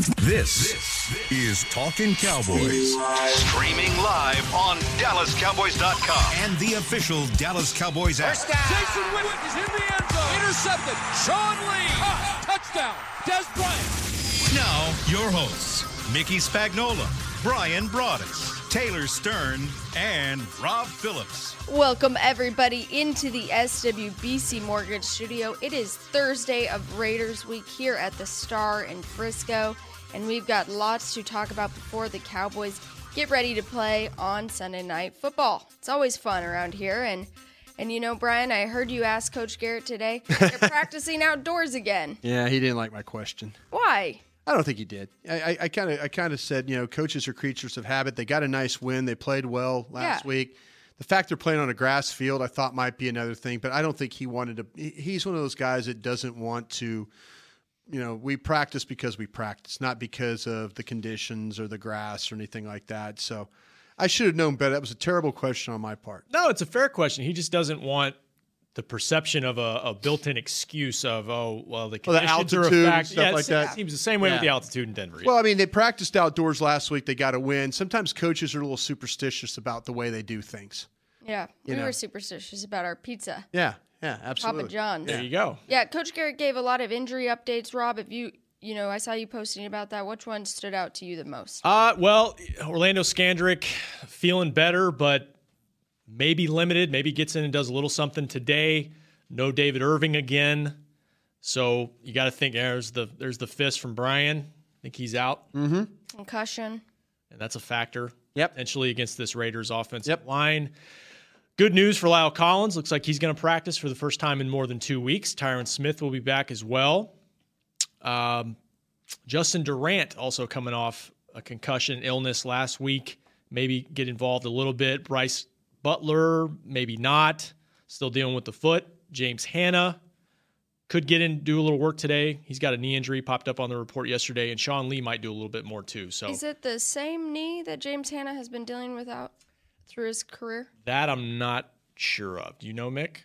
This is Talking Cowboys Streaming live on DallasCowboys.com. and the official Dallas Cowboys app. First down. Jason Witten is in the end zone. Intercepted. Sean Lee. Caught. Touchdown. Dez Bryant. Now, your hosts, Mickey Spagnola, Brian Broaddus, Taylor Stern, and Rob Phillips. Welcome, everybody, into the SWBC Mortgage Studio. It is Thursday of Raiders Week here at the Star in Frisco, and we've got lots to talk about before the Cowboys get ready to play on Sunday Night Football. It's always fun around here, and and you know, Brian, I heard you ask Coach Garrett today. They're practicing outdoors again. Yeah, he didn't like my question. Why? I don't think he did. I kind of, I kind of said, you know, coaches are creatures of habit. They got a nice win. They played well last Yeah. week. The fact they're playing on a grass field, I thought might be another thing, but I don't think he wanted to. He's one of those guys that doesn't want to. You know, we practice because we practice, not because of the conditions or the grass or anything like that. So, I should have known better. That was a terrible question on my part. No, it's a fair question. He just doesn't want the perception of a, a built-in excuse of oh well the Well, the conditions are altitude a fact. stuff yeah, like it that. seems the same way with the altitude in Denver. Well, I mean, they practiced outdoors last week. They got a win. Sometimes coaches are a little superstitious about the way they do things. Yeah, we know. were superstitious about our pizza. Yeah, yeah, absolutely. Papa John's. there you go. Yeah, Coach Garrett gave a lot of injury updates. Rob, if you you know, I saw you posting about that. Which one stood out to you the most? Uh, well, Orlando Scandrick feeling better, but maybe limited. Maybe gets in and does a little something today. No David Irving again. So you got to think there's the there's the fist from Brian. I think he's out, Concussion. and that's a factor. Yep. Potentially against this Raiders offensive Yep. line. Good news for La'el Collins. Looks like he's going to practice for the first time in more than two weeks. Tyron Smith will be back as well. Um, Justin Durant also coming off a concussion illness last week. Maybe get involved a little bit. Brice Butler, maybe not. Still dealing with the foot. James Hanna could get in, do a little work today. He's got a knee injury popped up on the report yesterday, and Sean Lee might do a little bit more too. So Is it the same knee that James Hanna has been dealing with out through his career? that I'm not sure of. Do you know, Mick?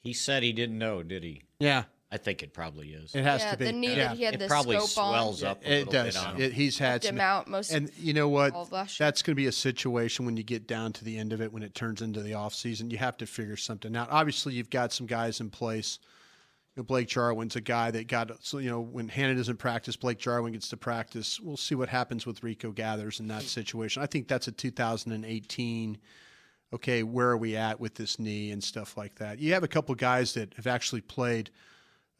He said he didn't know, did he? Yeah, I think it probably is. it has yeah, to be. the knee yeah. that he had It the probably scope swells on. up a It does. bit on. It, he's had Kept him some, out most and you know what? all of last year. That's going to be a situation when you get down to the end of it, when it turns into the off season. You have to figure something out. Obviously, you've got some guys in place. Blake Jarwin's a guy that got so you know when Hanna doesn't practice, Blake Jarwin gets to practice. We'll see what happens with Rico Gathers in that situation. I think that's a 2018. Okay, where are we at with this knee and stuff like that? You have a couple guys that have actually played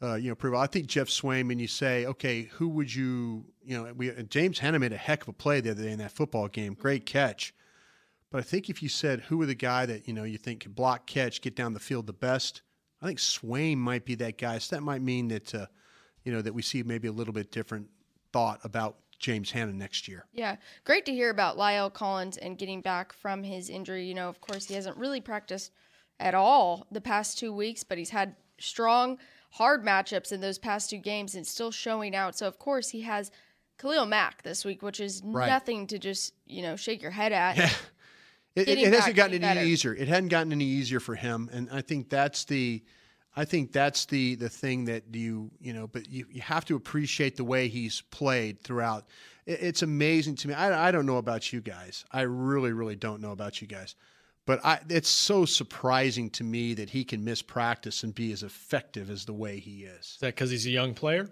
uh, you know, pretty well. I think Geoff Swaim, when you say, okay, who would you, you know, we, James Hanna made a heck of a play the other day in that football game. Great catch. But I think if you said who are the guy that, you know, you think can block, catch, get down the field the best, I think Swaim might be that guy. So that might mean that, uh, you know, that we see maybe a little bit different thought about James Hanna next year. Yeah, great to hear about La'el Collins and getting back from his injury. You know, of course, he hasn't really practiced at all the past two weeks, but he's had strong, hard matchups in those past two games and still showing out. So, of course, he has Khalil Mack this week, which is Right. nothing to just, you know, shake your head at. It, it, it hasn't gotten getting any better. easier. It hadn't gotten any easier for him, and I think that's the, I think that's the the thing that you you know. But you, you have to appreciate the way he's played throughout. It, it's amazing to me. I, I don't know about you guys. I really really don't know about you guys, but I it's so surprising to me that he can miss practice and be as effective as the way he is. Is that because he's a young player?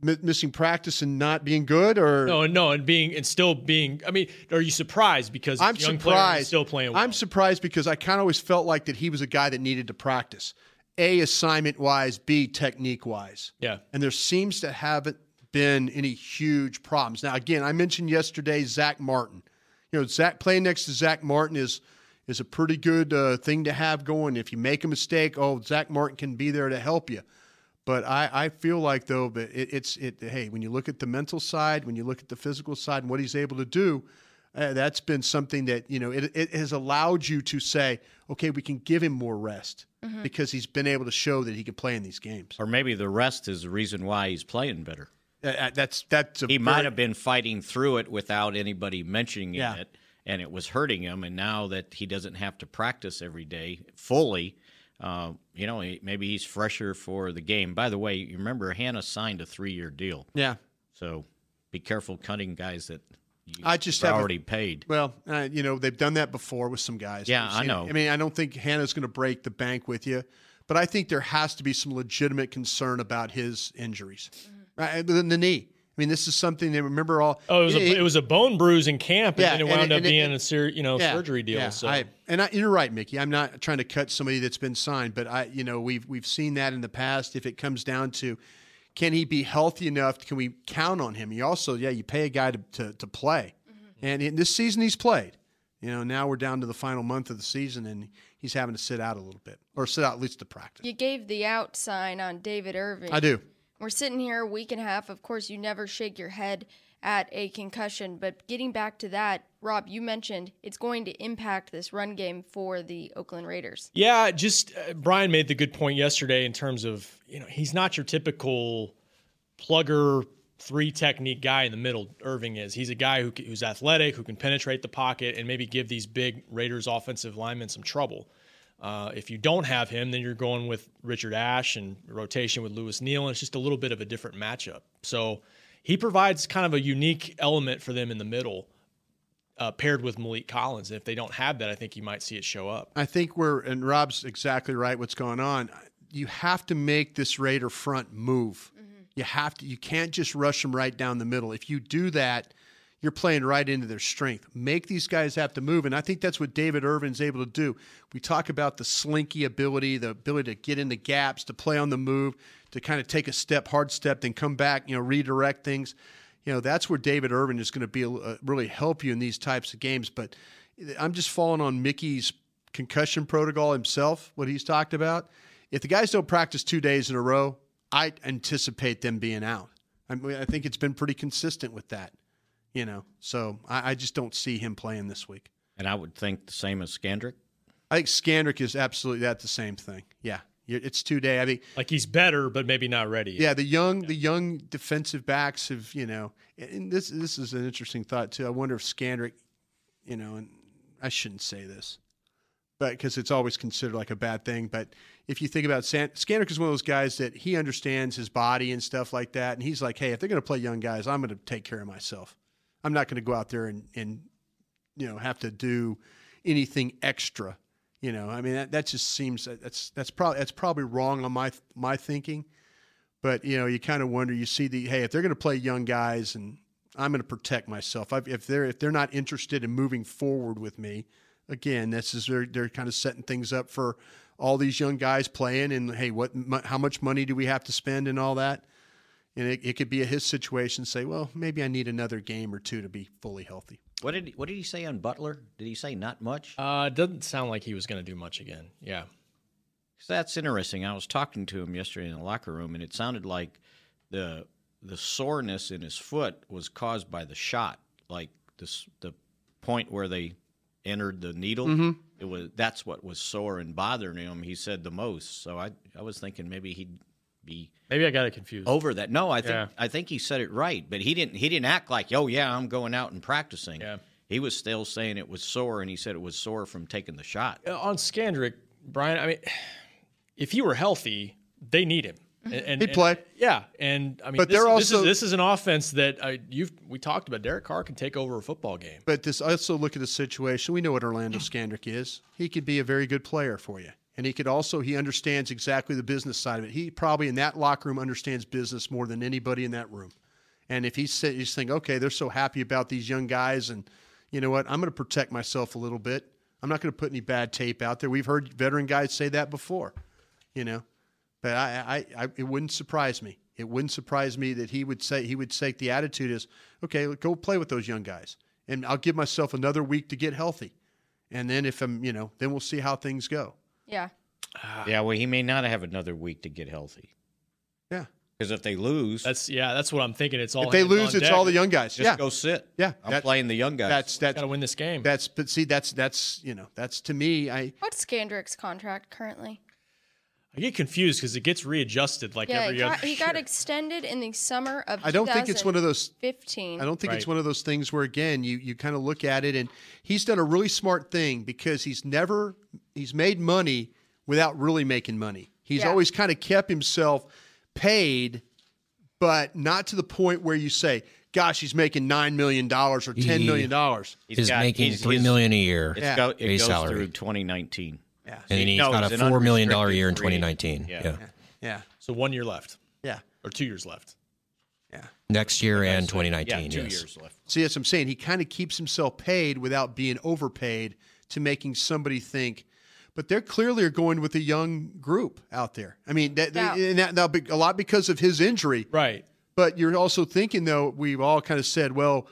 Mi- missing practice and not being good, or No, no, and being and still being. I mean, are you surprised because I'm surprised. still playing? Well? I'm surprised because I kind of always felt like that he was a guy that needed to practice, a assignment wise, b technique wise, Yeah, and there seems to haven't been any huge problems. Now, again, I mentioned yesterday Zack Martin. You know, Zack playing next to Zack Martin is is a pretty good uh, thing to have going. If you make a mistake, oh, Zack Martin can be there to help you. But I, I feel like though that it, it's it. Hey, when you look at the mental side, when you look at the physical side, and what he's able to do, uh, that's been something that you know it, it has allowed you to say, okay, we can give him more rest because he's been able to show that he can play in these games. Or maybe the rest is the reason why he's playing better. Uh, uh, that's that's a He very- might have been fighting through it without anybody mentioning Yeah. it, and it was hurting him. And now that he doesn't have to practice every day fully, uh, you know, maybe he's fresher for the game. By the way, you remember Hanna signed a three-year deal, yeah. So be careful cutting guys that you I just have have already paid. Well, uh, you know, they've done that before with some guys. Yeah, I seen it. know. I mean, I don't think Hanna's going to break the bank with you, but I think there has to be some legitimate concern about his injuries. Right, the, the knee. I mean, this is something they remember all. Oh, it was, a, it was a bone bruise in camp, and Yeah, then it and wound it- up and it- being and- a ser- you know Yeah, surgery deal. yeah. so I, and I, you're right, Mickey. I'm not trying to cut somebody that's been signed, but I, you know, we've we've seen that in the past. If it comes down to, can he be healthy enough? Can we count on him? You also, yeah, you pay a guy to to, to play, mm-hmm. and in this season he's played. You know, now we're down to the final month of the season, and he's having to sit out a little bit, or sit out at least to practice. You gave the out sign on David Irving. I do. We're sitting here a week and a half. Of course, you never shake your head at a concussion, but getting back to that, Rob, you mentioned it's going to impact this run game for the Oakland Raiders. Yeah, just uh, Brian made the good point yesterday in terms of you know he's not your typical plugger three technique guy in the middle. Irving is. He's a guy who, who's athletic, who can penetrate the pocket, and maybe give these big Raiders offensive linemen some trouble. Uh, if you don't have him, then you're going with Richard Ash and rotation with Lewis Neal, and it's just a little bit of a different matchup. So he provides kind of a unique element for them in the middle, uh, paired with Maliek Collins. And if they don't have that, I think you might see it show up. I think we're and Rob's exactly right. What's going on? You have to make this Raider front move. You have to. You can't just rush them right down the middle. If you do that, you're playing right into their strength. Make these guys have to move, and I think that's what David Irving's able to do. We talk about the slinky ability, the ability to get into gaps, to play on the move, to kind of take a step, hard step, then come back, you know, redirect things. You know, that's where David Irvin is going to be uh, really help you in these types of games. But I'm just falling on Mickey's concussion protocol himself, what he's talked about. If the guys don't practice two days in a row, I anticipate them being out. I, mean, I think it's been pretty consistent with that, you know. So I, I just don't see him playing this week. And I would think the same as Scandrick. I think Scandrick is absolutely that the same thing. Yeah, it's two day. I mean, Like he's better, but maybe not ready. yet. yeah, the young the young defensive backs have you know, and this this is an interesting thought too. I wonder if Scandrick, you know, and I shouldn't say this, but because it's always considered like a bad thing. But if you think about San, Scandrick is one of those guys that he understands his body and stuff like that, and he's like, hey, if they're going to play young guys, I'm going to take care of myself. I'm not going to go out there and and you know have to do anything extra. You know, I mean that, that just seems that's that's probably that's probably wrong on my my thinking. But you know, you kind of wonder. You see the hey, if they're going to play young guys, and I'm going to protect myself. I, if they're if they're not interested in moving forward with me, again, this is they're they're kind of setting things up for all these young guys playing. And hey, what how much money do we have to spend and all that? And it, it could be a his situation. Say, well, maybe I need another game or two to be fully healthy. What did what did he say on Butler? Did he say not much? Uh, it doesn't sound like he was going to do much again. Yeah. 'Cause that's interesting. I was talking to him yesterday in the locker room, and it sounded like the the soreness in his foot was caused by the shot, like this the point where they entered the needle. Mm-hmm. It was that's what was sore and bothering him. He said the most. So I I was thinking maybe he'd be Maybe I got it confused. over that. No, I think Yeah. I think he said it right, but he didn't he didn't act like, "Oh yeah, I'm going out and practicing." Yeah. He was still saying it was sore, and he said it was sore from taking the shot. Uh, on Scandrick, Brian. I mean, if he were healthy, they need him. And, and- He'd and- play. yeah, and I mean, But this, they're this also- is, this is an offense that uh, you've we talked about. Derek Carr can take over a football game. But this also look at the situation. We know what Orlando Scandrick is. He could be a very good player for you. And he could also he understands exactly the business side of it. He probably in that locker room understands business more than anybody in that room. And if he's he's thinking, okay, they're so happy about these young guys, and you know what, I'm going to protect myself a little bit. I'm not going to put any bad tape out there. We've heard veteran guys say that before, you know. But I, I, I, it wouldn't surprise me. It wouldn't surprise me that he would say he would say the attitude is, okay, go play with those young guys, and I'll give myself another week to get healthy, and then if I'm, you know, then we'll see how things go. Yeah. Ah. Yeah, well, he may not have another week to get healthy Yeah. because if they lose, That's yeah, that's what I'm thinking. It's all If they hands lose, on it's deck. all the young guys. just yeah. go sit. Yeah, I'm that- playing the young guys. That's that's Got to win this game. that's but see that's that's you know that's to me I What's Scandrick's contract currently? I get confused because it gets readjusted like Yeah, every he got, other he got year. extended in the summer of I don't think it's one of those 15. I don't think it's Right. one of those things where again you you kind of look at it and he's done a really smart thing because he's never he's made money without really making money. He's Yeah. always kind of kept himself paid but not to the point where you say, "Gosh, he's making nine million dollars or ten He- million dollars." He's is got- making he's- three his- million a year, It's Yeah. go, it base goes salary. through 2019. Yeah, and then he's No, got a four million dollar year in 2019. agent. Yeah. Yeah. yeah, So one year left, yeah, or two years left. yeah. next year and Yeah, 2019. two yes. years left. See, that's what I'm saying. He kind of keeps himself paid without being overpaid to making somebody think. But they're clearly are going with a young group out there. I mean, that, Yeah. and that, now be- a lot because of his injury. Right. But you're also thinking, though, we've all kind of said, well,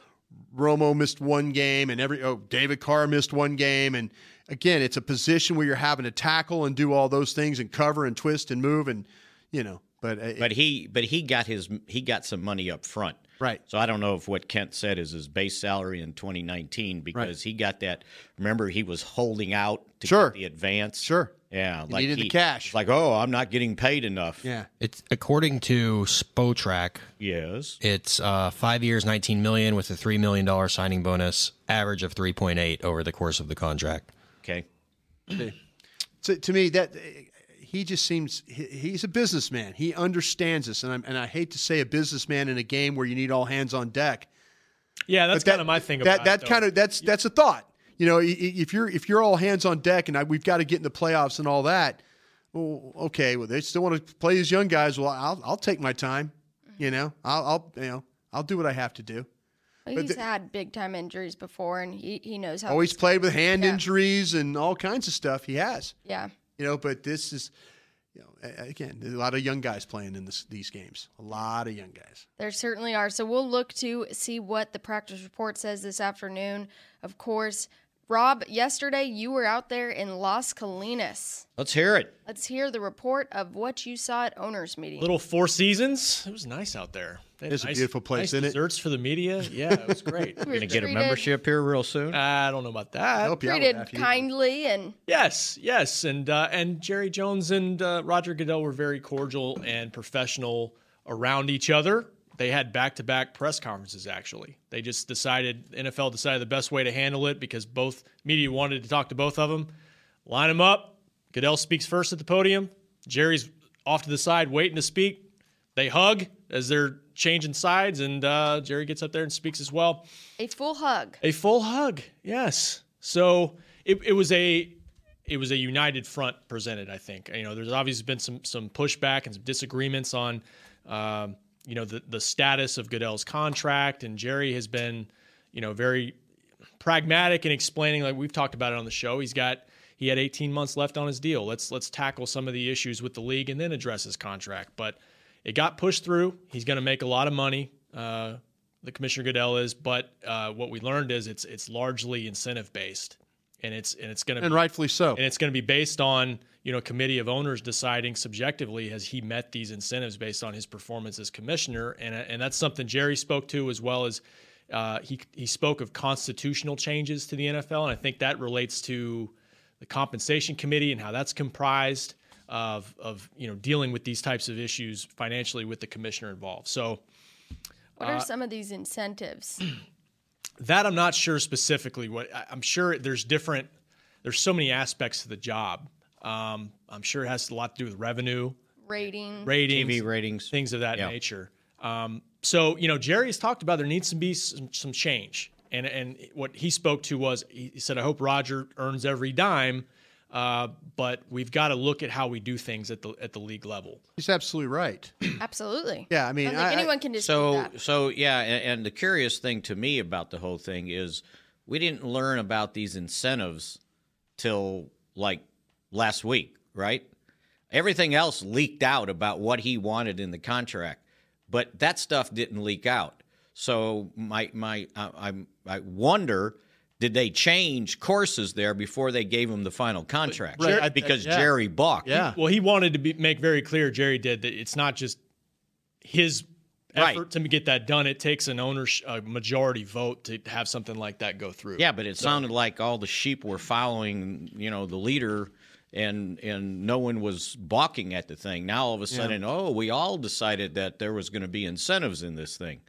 Romo missed one game, and every oh, David Carr missed one game, and again, it's a position where you're having to tackle and do all those things and cover and twist and move, and you know. But, uh, But he but he got his he got some money up front. Right. So I don't know if what Kent said is his base salary in 2019 because he got that. Remember, he was holding out to Sure. get the advance. Sure. Yeah. He needed the cash. Like, oh, I'm not getting paid enough. yeah, It's according to Spotrac, Yes. it's uh, five years, 19 million with a three million dollar signing bonus, average of 3.8 over the course of the contract. Okay. so to me that he just seems he, he's a businessman. He understands this, and I and I hate to say a businessman in a game where you need all hands on deck. Yeah, that's that- kind of my thing That about that it, kind of that's that's a thought. You know, i- i- if you're if you're all hands on deck and I, we've got to get in the playoffs and all that. Well, okay. Well, they still want to play these young guys. Well, I'll I'll take my time. You know, I'll I'll you know I'll do what I have to do. Well, he's had big time injuries before, and he, he knows how. Oh, Always this- played with hand Yeah. injuries and all kinds of stuff. He has. Yeah. You know, but this is, you know, again, a lot of young guys playing in this, these games. A lot of young guys. There certainly are. So we'll look to see what the practice report says this afternoon. Of course, Rob, yesterday you were out there in Las Colinas. Let's hear it. Let's hear the report of what you saw at owners meeting. Little Four Seasons. It was nice out there. They had It's a nice- beautiful place, nice isn't it? Desserts for the media. Yeah, it was great. We were Going to get a membership here real soon. I don't know about that. Help you Treated that if you- kindly and Yes, yes, and uh, and Jerry Jones and uh, Roger Goodell were very cordial and professional around each other. They had back-to-back press conferences. Actually, they just decided NFL decided the best way to handle it because both media wanted to talk to both of them. Line them up. Goodell speaks first at the podium. Jerry's off to the side waiting to speak. They hug as they're changing sides, and uh, Jerry gets up there and speaks as well. a full hug. A full hug, yes. So it, it was a it was a united front presented. I think you know there's obviously been some some pushback and some disagreements on um, you know the the status of Goodell's contract, and Jerry has been you know very pragmatic in explaining like we've talked about it on the show. He's got he had 18 months left on his deal. Let's let's tackle some of the issues with the league and then address his contract. But it got pushed through. He's going to make a lot of money. Uh, the commissioner Goodell is, but uh, what we learned is it's it's largely incentive based, and it's and it's going to And rightfully so. and it's going to be based on you know a committee of owners deciding subjectively has he met these incentives based on his performance as commissioner and and that's something Jerry spoke to as well as uh, he he spoke of constitutional changes to the NFL and I think that relates to the compensation committee and how that's comprised of of you know dealing with these types of issues financially with the commissioner involved so What are some of these incentives? that I'm not sure specifically what I- I'm sure there's different there's so many aspects to the job um, I'm sure it has a lot to do with revenue Rating. ratings, TV ratings. things of that Yeah. nature. Um, so you know, Jerry has talked about there needs to be some, some change, and and what he spoke to was he he said, "I hope Roger earns every dime, uh, but we've got to look at how we do things at the at the league level." He's absolutely right. Absolutely. Yeah, I mean, I don't think I- I- anyone can dispute So, that. so yeah, and, and the curious thing to me about the whole thing is we didn't learn about these incentives till like last week, right? Everything else leaked out about what he wanted in the contract, but that stuff didn't leak out. So my my I, I'm I wonder. Did they change courses there before they gave him the final contract? Right, I- because yeah. Jerry balked. Yeah. Well, he wanted to be, make very clear, Jerry did, that it's not just his effort Right. to get that done. It takes an ownership, a majority vote to have something like that go through. Yeah, but it sounded like all the sheep were following, you know, the leader, and and no one was balking at the thing. Now all of a sudden, oh, we all decided that there was going to be incentives in this thing,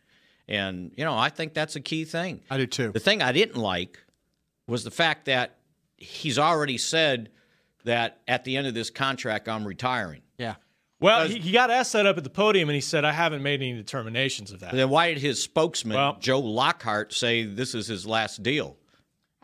and you know, I think that's a key thing. I do too. The thing I didn't like was the fact that he's already said that at the end of this contract, I'm retiring. Yeah. Well, he, he got asked that up at the podium, and he said, "I haven't made any determinations of that." Then why did his spokesman Well- Joe Lockhart say this is his last deal?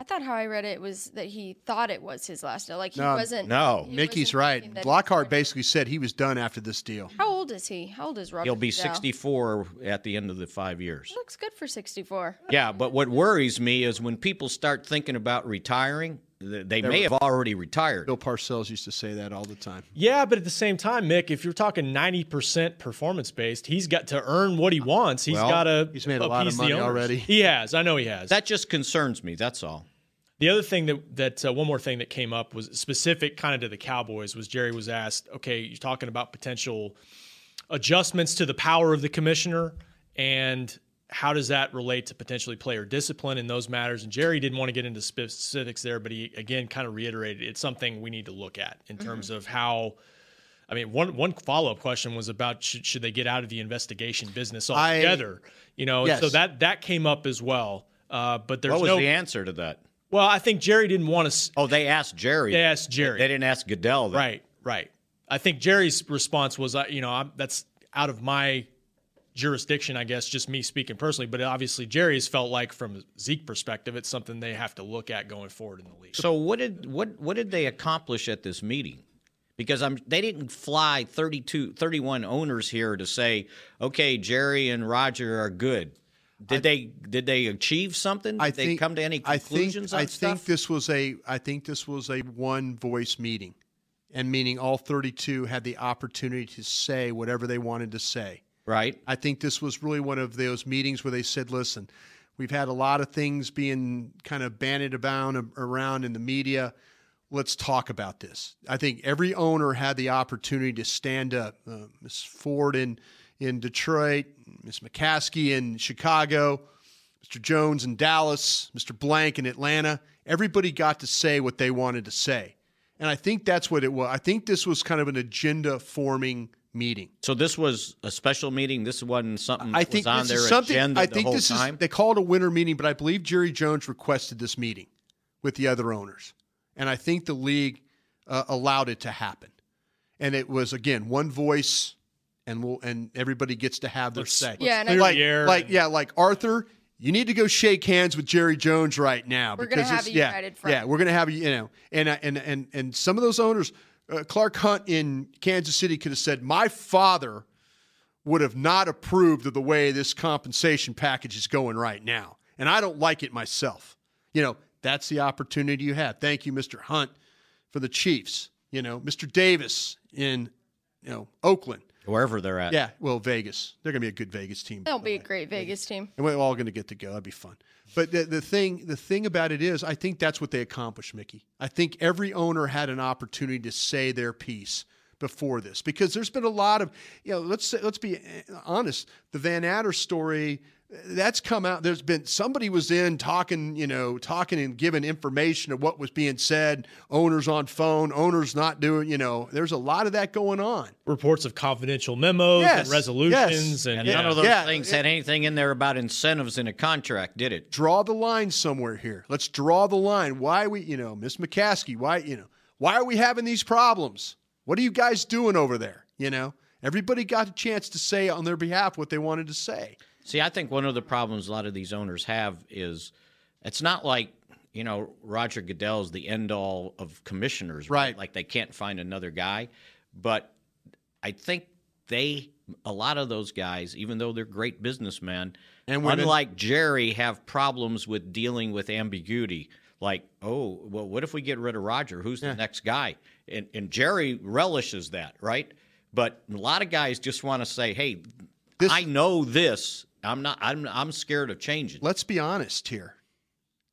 I thought how I read it was that he thought it was his last deal. Like he No, wasn't. no. he Mickey's wasn't right. thinking that he Lockhart basically said he was done after this deal. How old is he? How old is Robert? He'll be Goodell? 64 at the end of the five years. Looks good for 64. Yeah, but what worries me is when people start thinking about retiring, th- they may have already retired. Bill Parcells used to say that all the time. Yeah, but at the same time, Mick, if you're talking 90% performance based, he's got to earn what he wants. He's Well, got to he's made a lot of money already. He has. I know he has. That just concerns me. That's all. The other thing that that uh, one more thing that came up was specific kind of to the Cowboys was Jerry was asked, okay, you're talking about potential adjustments to the power of the commissioner and how does that relate to potentially player discipline in those matters? And Jerry didn't want to get into specifics there, but he again kind of reiterated it's something we need to look at in terms of how. I mean, one one follow up question was about should, should they get out of the investigation business I- altogether? you know, Yes. so that that came up as well. Uh, but there's What was no. the answer to that? Well, I think Jerry didn't want to. Oh, they asked Jerry. They asked Jerry. They didn't ask Goodell. then. Right, right. I think Jerry's response was, uh, you know, I'm, that's out of my jurisdiction, I guess, just me speaking personally. But obviously, Jerry's felt like, from Zeke perspective, it's something they have to look at going forward in the league. So what did what what did they accomplish at this meeting? Because I'm they didn't fly 32 31 owners here to say, "Okay, Jerry and Roger are good." Did they did they achieve something? Did I they come to any I conclusions think, on I stuff? think this was a I think this was a one voice meeting, and meaning all 32 had the opportunity to say whatever they wanted to say. right. I think this was really one of those meetings where they said, "Listen, we've had a lot of things being kind of bandied about around in the media. Let's talk about this." I think every owner had the opportunity to stand up. Uh, Miss Ford in in Detroit, Miss McCaskey in Chicago, Mr. Jones in Dallas, Mr. Blank in Atlanta. Everybody got to say what they wanted to say. And I think that's what it was. I think this was kind of an agenda forming meeting. So this was a special meeting. This wasn't something I think was on their something. agenda I the think whole this time. is. They call it a winter meeting, but I believe Jerry Jones requested this meeting with the other owners, and I think the league uh, allowed it to happen. And it was again one voice, and we'll, and everybody gets to have their Let's- say. Yeah, and like the air like and- yeah, like Arthur. You need to go shake hands with Jerry Jones right now. We're gonna because have it's- a yeah, front. Yeah, we're gonna have a you know, and uh, and and and some of those owners, uh, Clark Hunt in Kansas City could have said, "My father would have not approved of the way this compensation package is going right now. And I don't like it myself. You know, that's the opportunity you have. Thank you, Mr. Hunt, for the Chiefs. You know, Mr. Davis in, you know, Oakland. Wherever they're at. Yeah, well, Vegas. They're going to be a good Vegas team. They'll be a great Vegas team. And we're all going to get to go. That'd be fun. But the, the thing the thing about it is, I think that's what they accomplished, Mickey. I think every owner had an opportunity to say their piece before this because there's been a lot of you know let's say, let's be honest the Van Natta story that's come out there's been somebody was in talking you know talking and giving information of what was being said owners on phone owners not doing you know there's a lot of that going on Reports of confidential memos Yes, and resolutions, yes. and And yeah. none of those Yeah. things had anything in there about incentives in a contract, did it? draw the line somewhere here. Let's draw the line. Why we, you know, Miss McCaskey, why, you know, why are we having these problems? What are you guys doing over there? You know, everybody got a chance to say on their behalf what they wanted to say. See, I think one of the problems a lot of these owners have is it's not like, you know, Roger Goodell's the end all of commissioners, Right. Like they can't find another guy. But I think they, a lot of those guys, even though they're great businessmen, And unlike Jerry, have problems with dealing with ambiguity. Like, oh, well, what if we get rid of Roger? Who's the next guy? And, and Jerry relishes that, right? But a lot of guys just want to say, hey, This- I know this. I'm not. I'm. I'm scared of changing. Let's be honest here.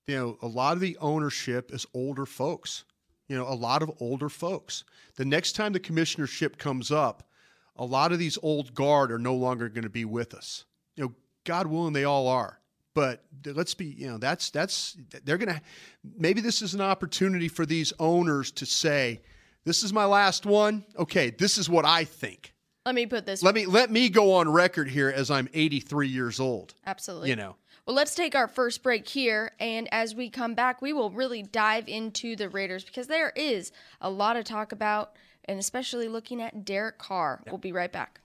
You know, a lot of the ownership is older folks. You know, a lot of older folks. The next time the commissionership comes up, a lot of these old guard are no longer going to be with us. You know, God willing, they all are. But let's be, you know, that's that's they're going to. Maybe this is an opportunity for these owners to say, "This is my last one. Okay, this is what I think." Let me put this. Let me let me go on record here as I'm 83 years old. Absolutely. You know. Well, let's take our first break here. And as we come back, we will really dive into the Raiders because there is a lot of talk about and especially looking at Derek Carr. We'll be right back.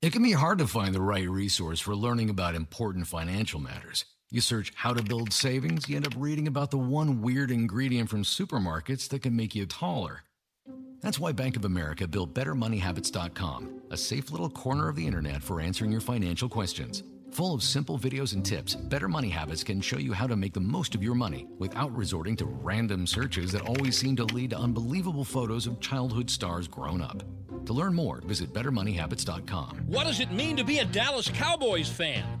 It can be hard to find the right resource for learning about important financial matters. You search how to build savings, you end up reading about the one weird ingredient from supermarkets that can make you taller. That's why Bank of America built BetterMoneyHabits.com, a safe little corner of the internet for answering your financial questions. Full of simple videos and tips, Better Money Habits can show you how to make the most of your money without resorting to random searches that always seem to lead to unbelievable photos of childhood stars grown up. To learn more, visit BetterMoneyHabits.com. What does it mean to be a Dallas Cowboys fan?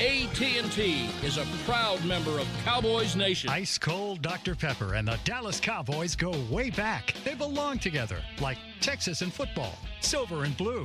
AT&T is a proud member of Cowboys Nation. Ice cold Dr. Pepper and the Dallas Cowboys go way back. They belong together, like Texas and football, silver and blue,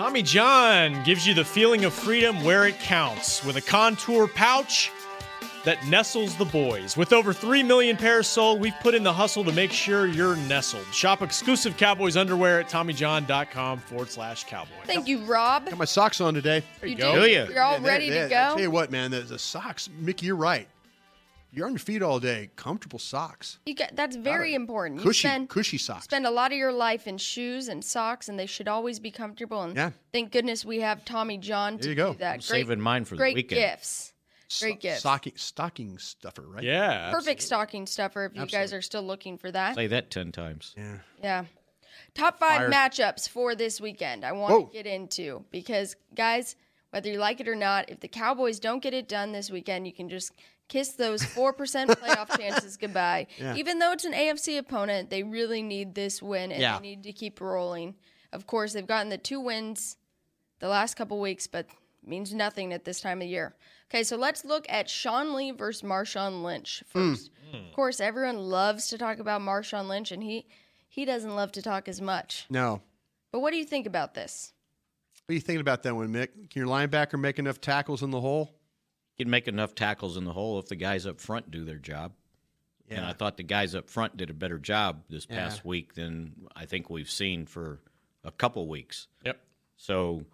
Tommy John gives you the feeling of freedom where it counts with a contour pouch that nestles the boys. With over 3 million pairs sold, we've put in the hustle to make sure you're nestled. Shop exclusive Cowboys underwear at TommyJohn.com forward slash Cowboys. Thank you, Rob. Got my socks on today. There you, You go. do? Do you? You're all Yeah, they're- ready to they're- go. I tell you what, man, the, the socks, Mickey, you're right. You're on your feet all day. Comfortable socks. You get, that's very important. You Cushy, spend, cushy socks. spend a lot of your life in shoes and socks, and they should always be comfortable. And Yeah. thank goodness we have Tommy John to There you go. do that. I'm Great, saving mine for the great weekend. gifts. Great So- gifts. Stocking, stocking stuffer, right? Yeah. Perfect stocking stuffer if you guys are still looking for that. Say that 10 times. Yeah. Yeah. Top five Fire. matchups for this weekend I want Whoa. to get into because, guys, whether you like it or not, if the Cowboys don't get it done this weekend, you can just kiss those 4% playoff chances goodbye. Yeah. Even though it's an AFC opponent, they really need this win and Yeah. they need to keep rolling. Of course, they've gotten the two wins the last couple weeks, but means nothing at this time of year. Okay, so let's look at Sean Lee versus Marshawn Lynch hmm. first. Hmm. Of course, everyone loves to talk about Marshawn Lynch, and he he doesn't love to talk as much. No. But what do you think about this? What are you thinking about that one, Mick? Can your linebacker make enough tackles in the hole? He'd make enough tackles in the hole if the guys up front do their job. And I thought the guys up front did a better job this past week than I think we've seen for a couple weeks. Yep. So,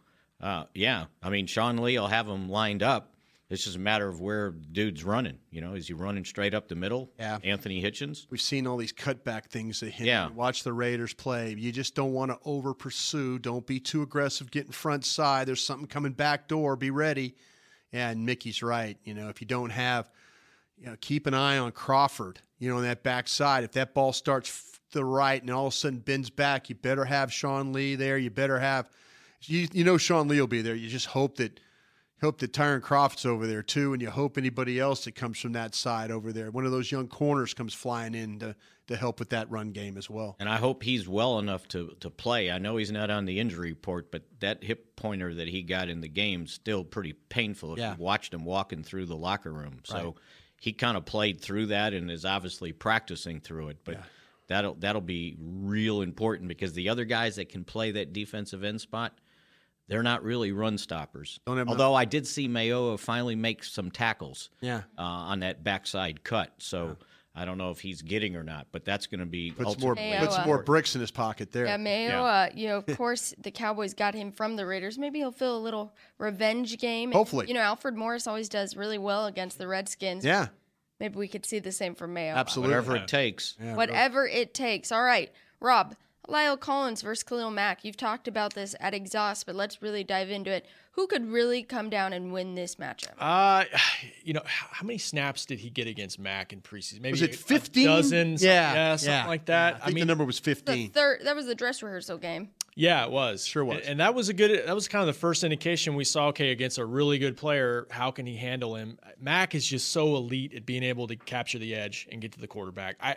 uh, yeah, I mean, Sean Lee will have them lined up. It's just a matter of where the dude's running. You know, is he running straight up the middle? Yeah. Anthony Hitchens. We've seen all these cutback things that hit. Yeah. Watch the Raiders play. You just don't want to over pursue. Don't be too aggressive getting front side. There's something coming back door. Be ready. And Mickey's right. You know, if you don't have, you know, keep an eye on Crawford, you know, on that back side. If that ball starts the right and all of a sudden bends back, you better have Sean Lee there. You better have, you, you know, Sean Lee will be there. You just hope that hope that Tyrone Crawford's over there too, and you hope anybody else that comes from that side over there, one of those young corners comes flying in to, to help with that run game as well. And I hope he's well enough to, to play. I know he's not on the injury report, but that hip pointer that he got in the game still pretty painful if Yeah. you watched him walking through the locker room. So Right. he kind of played through that and is obviously practicing through it. But that'll that'll be real important because the other guys that can play that defensive end spot, they're not really run stoppers. Don't Although I did see Mayowa finally make some tackles Yeah. uh, on that backside cut. So I don't know if he's getting or not, but that's going to be Puts more ultimately puts Mayowa. more bricks in his pocket there. Yeah, Mayo, Uh, you know, of course, the Cowboys got him from the Raiders. Maybe he'll feel a little revenge game. And, Hopefully. You know, Alfred Morris always does really well against the Redskins. Yeah. Maybe we could see the same from Mayo. Absolutely. Whatever it takes. Yeah, Whatever it takes. All right, Rob. La'el Collins versus Khalil Mack. You've talked about this at exhaust, but let's really dive into it. Who could really come down and win this matchup? Uh, you know, how many snaps did he get against Mack in preseason? Maybe Was it 15? dozen? some- Yeah, yeah, something yeah, like that. I think the number was The 15. third. That was the dress rehearsal game. Yeah, it was. Sure was. And, and that was a good. That was kind of the first indication we saw. Okay, against a really good player, how can he handle him? Mack is just so elite at being able to capture the edge and get to the quarterback. I.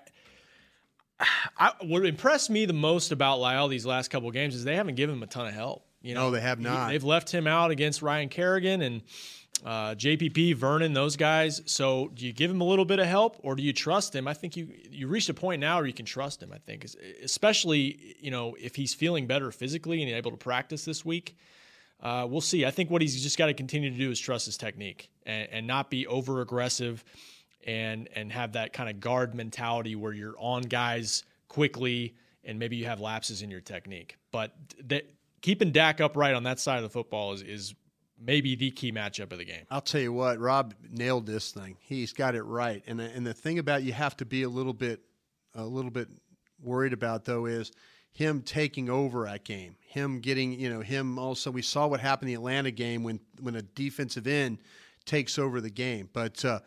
I, what impressed me the most about La'el these last couple of games is they haven't given him a ton of help. You know, No, they have not. they've left him out against Ryan Kerrigan and uh, JPP, Vernon, those guys. So do you give him a little bit of help or do you trust him? I think you you reached a point now where you can trust him. I think, especially you know if he's feeling better physically and able to practice this week. Uh, we'll see. I think what he's just got to continue to do is trust his technique and, and not be over aggressive and and have that kind of guard mentality where you're on guys quickly and maybe you have lapses in your technique. But that, keeping Dak upright on that side of the football is, is maybe the key matchup of the game. I'll tell you what, Rob nailed this thing. He's got it right. And the, and the thing about you have to be a little bit a little bit worried about though is him taking over that game. Him getting, you know, him also we saw what happened in the Atlanta game when when a defensive end takes over the game. But uh,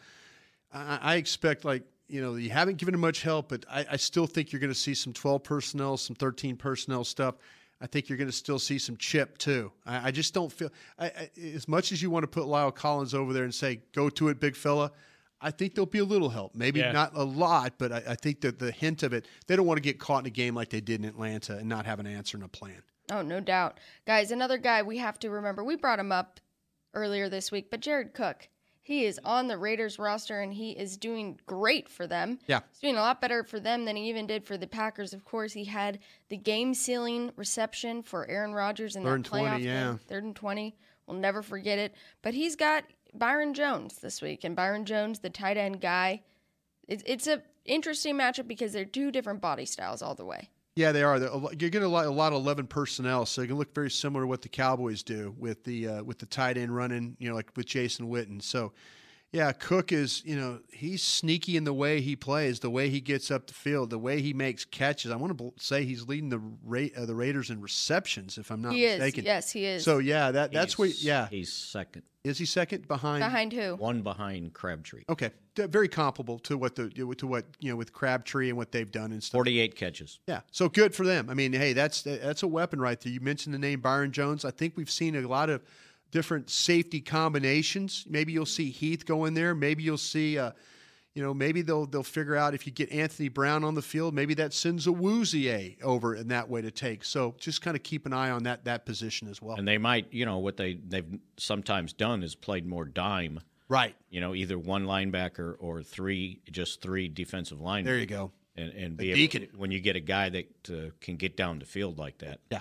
I, I expect like you know you haven't given him much help, but I, I still think you're going to see some 12 personnel, some 13 personnel stuff. I think you're going to still see some chip too. I, I just don't feel I, I, as much as you want to put La'el Collins over there and say go to it, big fella. I think there'll be a little help, maybe Yeah. not a lot, but I, I think that the hint of it, they don't want to get caught in a game like they did in Atlanta and not have an answer and a plan. Oh, no doubt. Guys, another guy we have to remember. We brought him up earlier this week, but Jared Cook. He is on the Raiders roster and he is doing great for them. Yeah. He's doing a lot better for them than he even did for the Packers. Of course, he had the game sealing reception for Aaron Rodgers in Third that and 20, playoff game. Third and 20. We'll never forget it. But he's got Byron Jones this week, and Byron Jones, the tight end guy. It's, it's a interesting matchup because they're two different body styles all the way. Yeah, they are. You're getting a lot, a lot of eleven personnel, so it can look very similar to what the Cowboys do with the uh, with the tight end running, you know, like with Jason Witten. So, yeah, Cook is, you know, he's sneaky in the way he plays, the way he gets up the field, the way he makes catches. I want to say he's leading the Ra- uh, the Raiders in receptions, if I'm not he is. mistaken. Yes, he is. So yeah, that that's where He's- yeah. He's second. Is he second behind? Behind who? One behind Crabtree. Okay, D- very comparable to what the to what you know with Crabtree and what they've done and stuff. 48 catches. Yeah, so good for them. I mean, hey, that's that's a weapon right there. You mentioned the name Byron Jones. I think we've seen a lot of different safety combinations. Maybe you'll see Heath go in there. Maybe you'll see, uh, you know, maybe they'll they'll figure out if you get Anthony Brown on the field, maybe that sends a Woozier over in that way to take. So just kind of keep an eye on that that position as well. And they might, you know, what they they've sometimes done is played more dime. Right. You know, either one linebacker or three, just three defensive linemen. There you go. And and be able when you get a guy that uh, can get down the field like that. Yeah.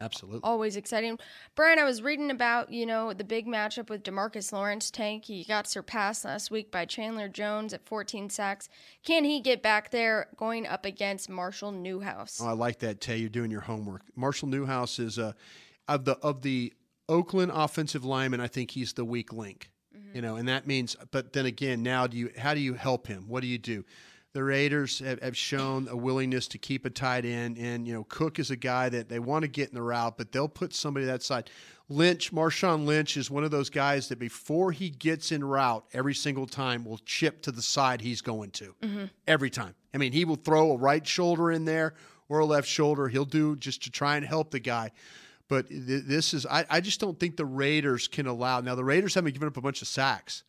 Absolutely. Always exciting. Brian, I was reading about, you know, the big matchup with Demarcus Lawrence Tank. He got surpassed last week by Chandler Jones at 14 sacks. Can he get back there going up against Marshall Newhouse? Oh, I like that. Tay, you're doing your homework. Marshall Newhouse is uh, of the of the Oakland offensive lineman. I think he's the weak link. You know, and that means. But then again, now do you? How do you help him? What do you do? The Raiders have, have shown a willingness to keep a tight end, and you know Cook is a guy that they want to get in the route, but they'll put somebody that side. Lynch, Marshawn Lynch is one of those guys that before he gets in route, every single time will chip to the side he's going to mm-hmm. every time. I mean, he will throw a right shoulder in there or a left shoulder. He'll do just to try and help the guy. But th- this is, I, I just don't think the Raiders can allow. Now, the Raiders haven't given up a bunch of sacks,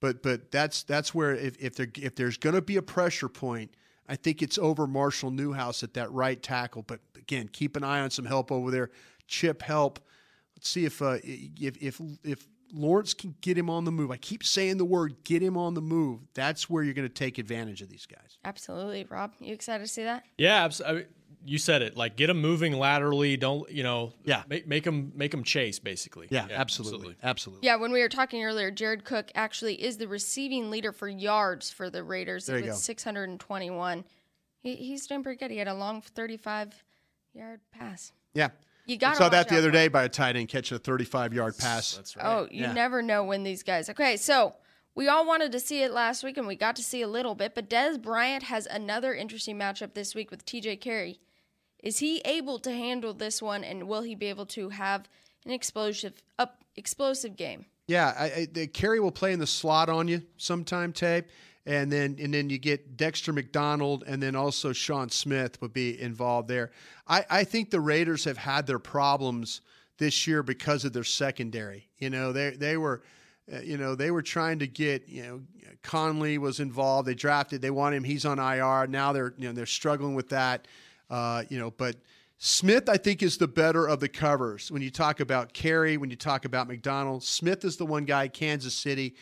but but that's that's where if if, there, if there's going to be a pressure point, I think it's over Marshall Newhouse at that right tackle. But again, keep an eye on some help over there. Chip help. Let's see if uh, if if if Lawrence can get him on the move. I keep saying the word get him on the move. That's where you're going to take advantage of these guys. Absolutely. Rob, you excited to see that? Yeah, absolutely. I mean, you said it. Like get them moving laterally. Don't you know? Yeah. Make, make them make them chase basically. Yeah, absolutely. absolutely. Yeah, when we were talking earlier, Jared Cook actually is the receiving leader for yards for the Raiders There you with go. 621. He, he's doing pretty good. He had a long 35 yard pass. Yeah. You got saw that the other day by a tight end catching a 35 yard pass. That's right. Oh, you Yeah. never know when these guys. Okay, so we all wanted to see it last week, and we got to see a little bit. But Dez Bryant has another interesting matchup this week with TJ Carrie. Is he able to handle this one, and will he be able to have an explosive, up, explosive game? Yeah, I, I, the Carrie will play in the slot on you sometime, Tay, and then and then you get Dexter McDonald, and then also Sean Smith would be involved there. I, I think the Raiders have had their problems this year because of their secondary. You know, they they were. Uh, you know they were trying to get you know Conley was involved. They drafted. They want him. He's on IR now. They're you know they're struggling with that. Uh, you know, but Smith, I think, is the better of the covers. When you talk about Carrie, when you talk about McDonald, Smith is the one guy, Kansas City,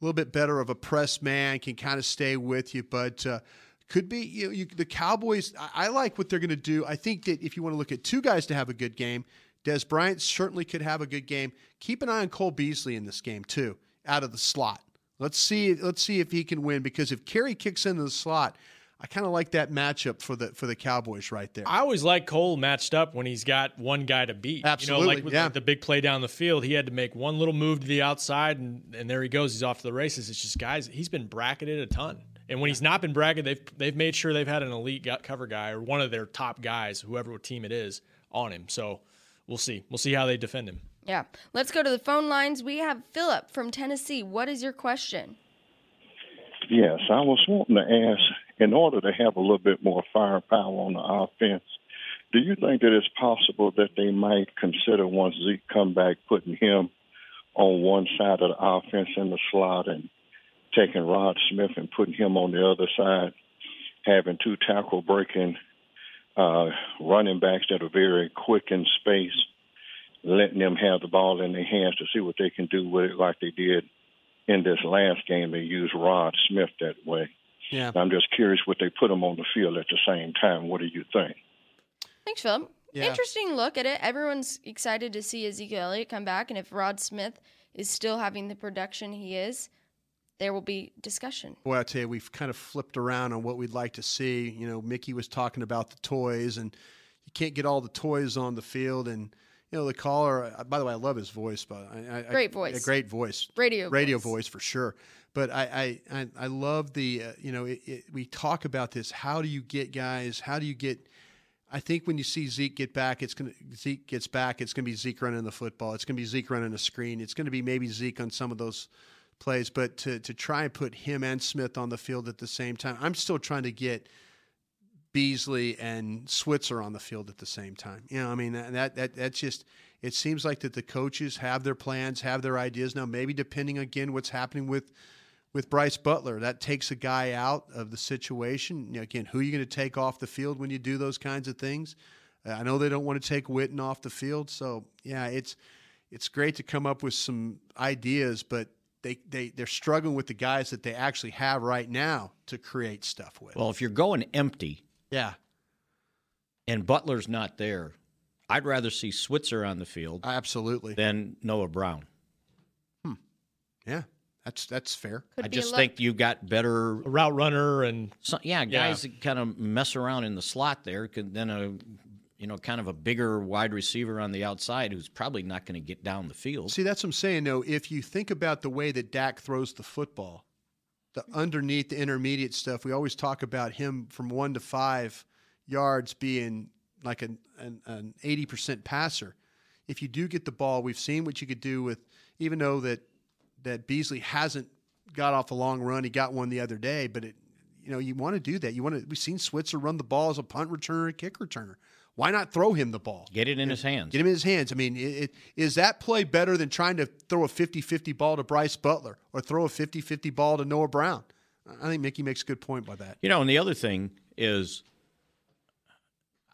a little bit better of a press man, can kind of stay with you, but uh, could be you know, you, the Cowboys. I, I like what they're going to do. I think that if you want to look at two guys to have a good game, Dez Bryant certainly could have a good game. Keep an eye on Cole Beasley in this game too, out of the slot. Let's see. Let's see if he can win because if Carrie kicks into the slot, I kind of like that matchup for the for the Cowboys right there. I always like Cole matched up when he's got one guy to beat. Absolutely, you know, like with yeah. like the big play down the field, he had to make one little move to the outside, and and there he goes. He's off to the races. It's just guys. He's been bracketed a ton, and when he's not been bracketed, they've they've made sure they've had an elite cover guy or one of their top guys, whoever team it is, on him. So we'll see. We'll see how they defend him. Yeah. Let's go to the phone lines. We have Philip from Tennessee. What is your question? Yes, I was wanting to ask in order to have a little bit more firepower on the offense, do you think that it's possible that they might consider once Zeke come back putting him on one side of the offense in the slot and taking Rod Smith and putting him on the other side, having two tackle breaking uh, running backs that are very quick in space, letting them have the ball in their hands to see what they can do with it like they did in this last game. They used Rod Smith that way. Yeah. I'm just curious what they put them on the field at the same time? What do you think? Thanks, Philip. Yeah. Interesting look at it. Everyone's excited to see Ezekiel Elliott come back, and if Rod Smith is still having the production he is, there will be discussion. Boy, I tell you, we've kind of flipped around on what we'd like to see. You know, Mickey was talking about the toys, and you can't get all the toys on the field. And you know, the caller. uh, By the way, I love his voice, but I, I, Great voice. a great voice, Radio radio voice. voice for sure. But I, I, I, love the. Uh, you know, it, it, we talk about this. How do you get guys? How do you get? I think when you see Zeke get back, it's gonna Zeke gets back. It's gonna be Zeke running the football. It's gonna be Zeke running a screen. It's gonna be maybe Zeke on some of those plays. But to to try and put him and Smith on the field at the same time, I'm still trying to get Beasley and Switzer on the field at the same time. You know, I mean that that that's just. It seems like that the coaches have their plans, have their ideas now. Maybe depending again what's happening with with Brice Butler, that takes a guy out of the situation. You know, again, who are you going to take off the field when you do those kinds of things? Uh, I know they don't want to take Witten off the field, so yeah, it's it's great to come up with some ideas, but they they they're struggling with the guys that they actually have right now to create stuff with. Well, if you're going empty yeah, and Butler's not there, I'd rather see Switzer on the field uh, absolutely. than Noah Brown. Hmm. Yeah, that's that's fair. Could I just think you got better, A route runner and so, yeah, guys that kind of mess around in the slot there. Could then a you know kind of a bigger wide receiver on the outside who's probably not going to get down the field. See, that's what I'm saying. though. if you think about the way that Dak throws the football, the underneath, the intermediate stuff, we always talk about him from one to five yards being like an an, an 80% passer. If you do get the ball, we've seen what you could do with, even though that that Beasley hasn't got off a long run, he got one the other day, but it, you know, you want to do that. You want to. We've seen Switzer run the ball as a punt returner, a kick returner. Why not throw him the ball? Get it in his hands. Get him in his hands. I mean, it, it, is that play better than trying to throw a 50 50 ball to Brice Butler or throw a 50 50 ball to Noah Brown? I think Mickey makes a good point by that. You know, and the other thing is,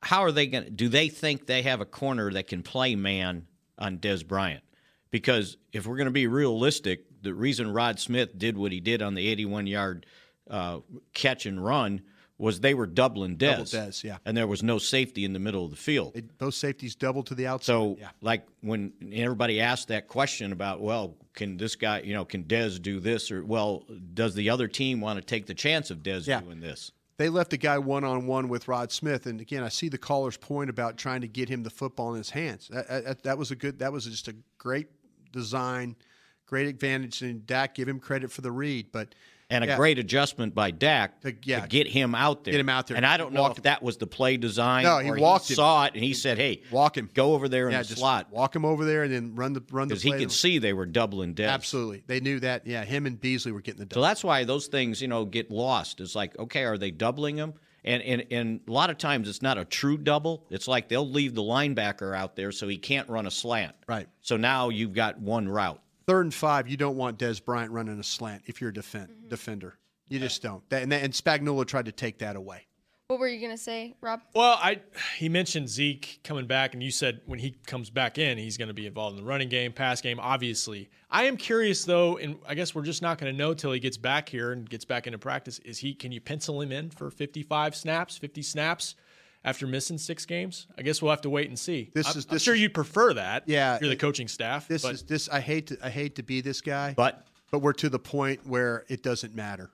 how are they going to? Do they think they have a corner that can play man on Dez Bryant? Because if we're going to be realistic, the reason Rod Smith did what he did on the 81 yard uh, catch and run was they were doubling Dez. Double Dez, yeah. And there was no safety in the middle of the field. They, both safeties doubled to the outside. So, yeah. like when everybody asked that question about, well, can this guy, you know, can Dez do this, or well, does the other team want to take the chance of Dez Yeah. doing this? they left a guy one on one with Rod Smith, and again, I see the caller's point about trying to get him the football in his hands. That, that, that was a good. That was just a great design, great advantage, and Dak give him credit for the read, but and a yeah. great adjustment by Dak to, yeah. to, get him out there. Get him out there. And I don't know if that was the play design. No, he or walked he him. saw it and he said, "Hey, walk him, go over there in yeah, the slot, walk him over there, and then run the run the because he could see they were doubling Dez. Absolutely, they knew that. Yeah, him and Beasley were getting the double. So that's why those things, you know, get lost. It's like, okay, are they doubling him? And, and and a lot of times it's not a true double. It's like they'll leave the linebacker out there so he can't run a slant. Right. So now you've got one route. Third and five, you don't want Dez Bryant running a slant if you're a defend, mm-hmm. defender. You just don't. That, and, that, and Spagnuolo tried to take that away. What were you gonna say, Rob? Well, I he mentioned Zeke coming back, and you said when he comes back in, he's going to be involved in the running game, pass game. Obviously, I am curious though, and I guess we're just not going to know till he gets back here and gets back into practice. Is he? Can you pencil him in for 55 snaps, 50 snaps? After missing six games, I guess we'll have to wait and see. This I'm, is- I'm sure is- you'd prefer that. Yeah, you're the coaching staff. This but is this. I hate to I hate to be this guy, but but we're to the point where it doesn't matter.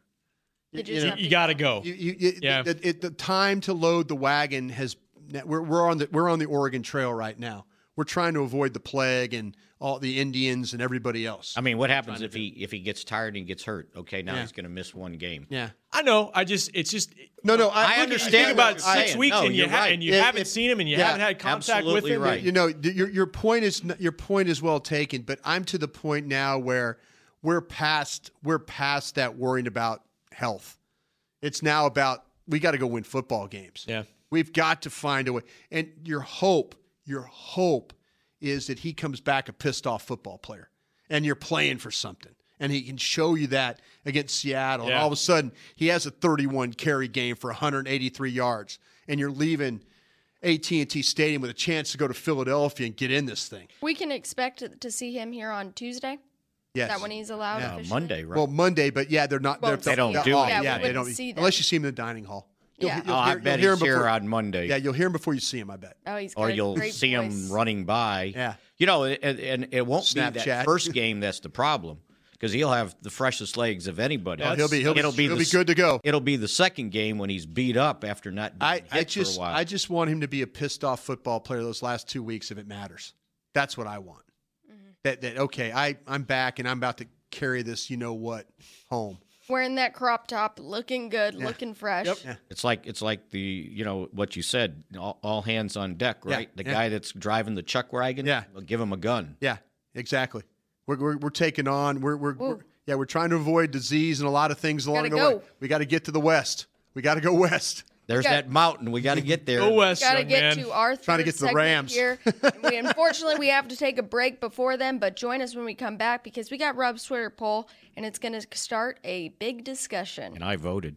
You, you, you got to go. You, you, you, Yeah. it- it- the time to load the wagon has. We're, we're on the we're on the Oregon Trail right now. We're trying to avoid the plague and all the Indians and everybody else. I mean, what happens if he if he gets tired and gets hurt? Okay, now Yeah. he's going to miss one game. Yeah. I know. I just it's just No, no, I I, you understand think about six saying. weeks No, and you ha- right. and you If- haven't if- seen him and you yeah, haven't had contact with him. right. You know, your your point is your point is well taken, but I'm to the point now where we're past we're past that worrying about health. It's now about we got to go win football games. Yeah. We've got to find a way. And your hope, your hope is that he comes back a pissed off football player and you're playing for something. And he can show you that against Seattle. And all of a sudden, he has a 31 carry game for 183 yards. And you're leaving AT&T Stadium with a chance to go to Philadelphia and get in this thing. We can expect to see him here on Tuesday. Yes. Is that when he's allowed? Yeah, uh, officially? Monday, right? Well, Monday, but yeah, they're not. Well, they're, They don't they're do off. it. Yeah, we Yeah, they don't see them. unless you see him in the dining hall. Yeah. Oh, I bet hear he's him here on Monday. Yeah, you'll hear him before you see him. I bet. Oh, he's got or a you'll great see voice. him running by. Yeah. You know, and, and it won't be Snapchat. that first game that's the problem because he'll have the freshest legs of anybody. He'll be he'll, it'll be, be he'll the, be good to go. It'll be the second game when he's beat up after not being I, hit I just for a while. I just want him to be a pissed off football player those last two weeks if it matters. That's what I want. Mm-hmm. That that okay, I I'm back and I'm about to carry this you know what home. Wearing that crop top, looking good, looking fresh. Yeah. It's like it's like the you know what you said, all, all hands on deck, Yeah, right? the yeah. guy that's driving the chuck wagon, Yeah. well, give him a gun. Yeah, exactly. We're we're, we're taking on. We're we're, we're yeah we're trying to avoid disease and a lot of things along Gotta the way. We got to get to the west. We got to go west. There's got- that mountain. We got to get there. Go west, Got to get man. to our Trying to get to the Rams. here. we unfortunately we have to take a break before then, but join us when we come back because we got Rob's Twitter poll and it's going to start a big discussion. And I voted.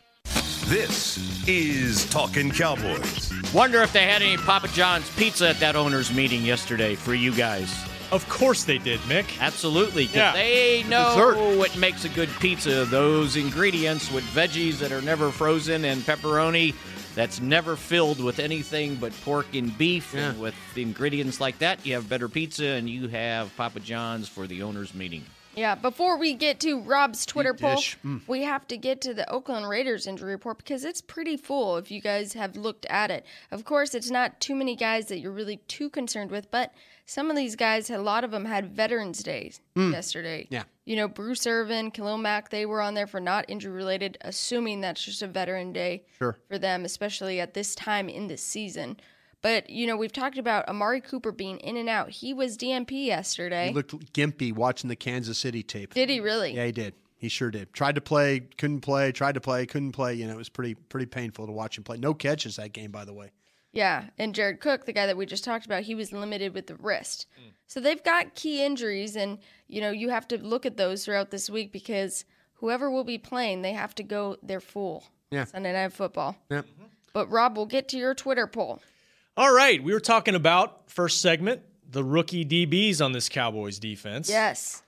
This is Talking Cowboys. Wonder if they had any Papa John's pizza at that owners meeting yesterday for you guys. Of course they did, Mick. Absolutely. Yeah. They know Dessert. what makes a good pizza. Those ingredients with veggies that are never frozen and pepperoni that's never filled with anything but pork and beef. And with ingredients like that, you have better pizza and you have Papa John's for the owners meeting. Yeah, before we get to Rob's Twitter poll. Mm. we have to get to the Oakland Raiders injury report because it's pretty full if you guys have looked at it. Of course, it's not too many guys that you're really too concerned with, but some of these guys, a lot of them had Veterans Day Mm. yesterday. Yeah. You know, Bruce Irvin, Khalil Mack, they were on there for not injury related, assuming that's just a veteran day Sure. for them, especially at this time in the season. But, you know, we've talked about Amari Cooper being in and out. He was DMP yesterday. He looked gimpy watching the Kansas City tape. Did he really? Yeah, he did. He sure did. Tried to play, couldn't play. Tried to play, couldn't play. You know, it was pretty pretty painful to watch him play. No catches that game, by the way. Yeah, and Jared Cook, the guy that we just talked about, he was limited with the wrist. So they've got key injuries, and you know you have to look at those throughout this week because whoever will be playing, they have to go their full Yeah. Sunday Night Football. Yep. But Rob, we'll get to your Twitter poll. All right, we were talking about first segment the rookie DBs on this Cowboys defense. Yes.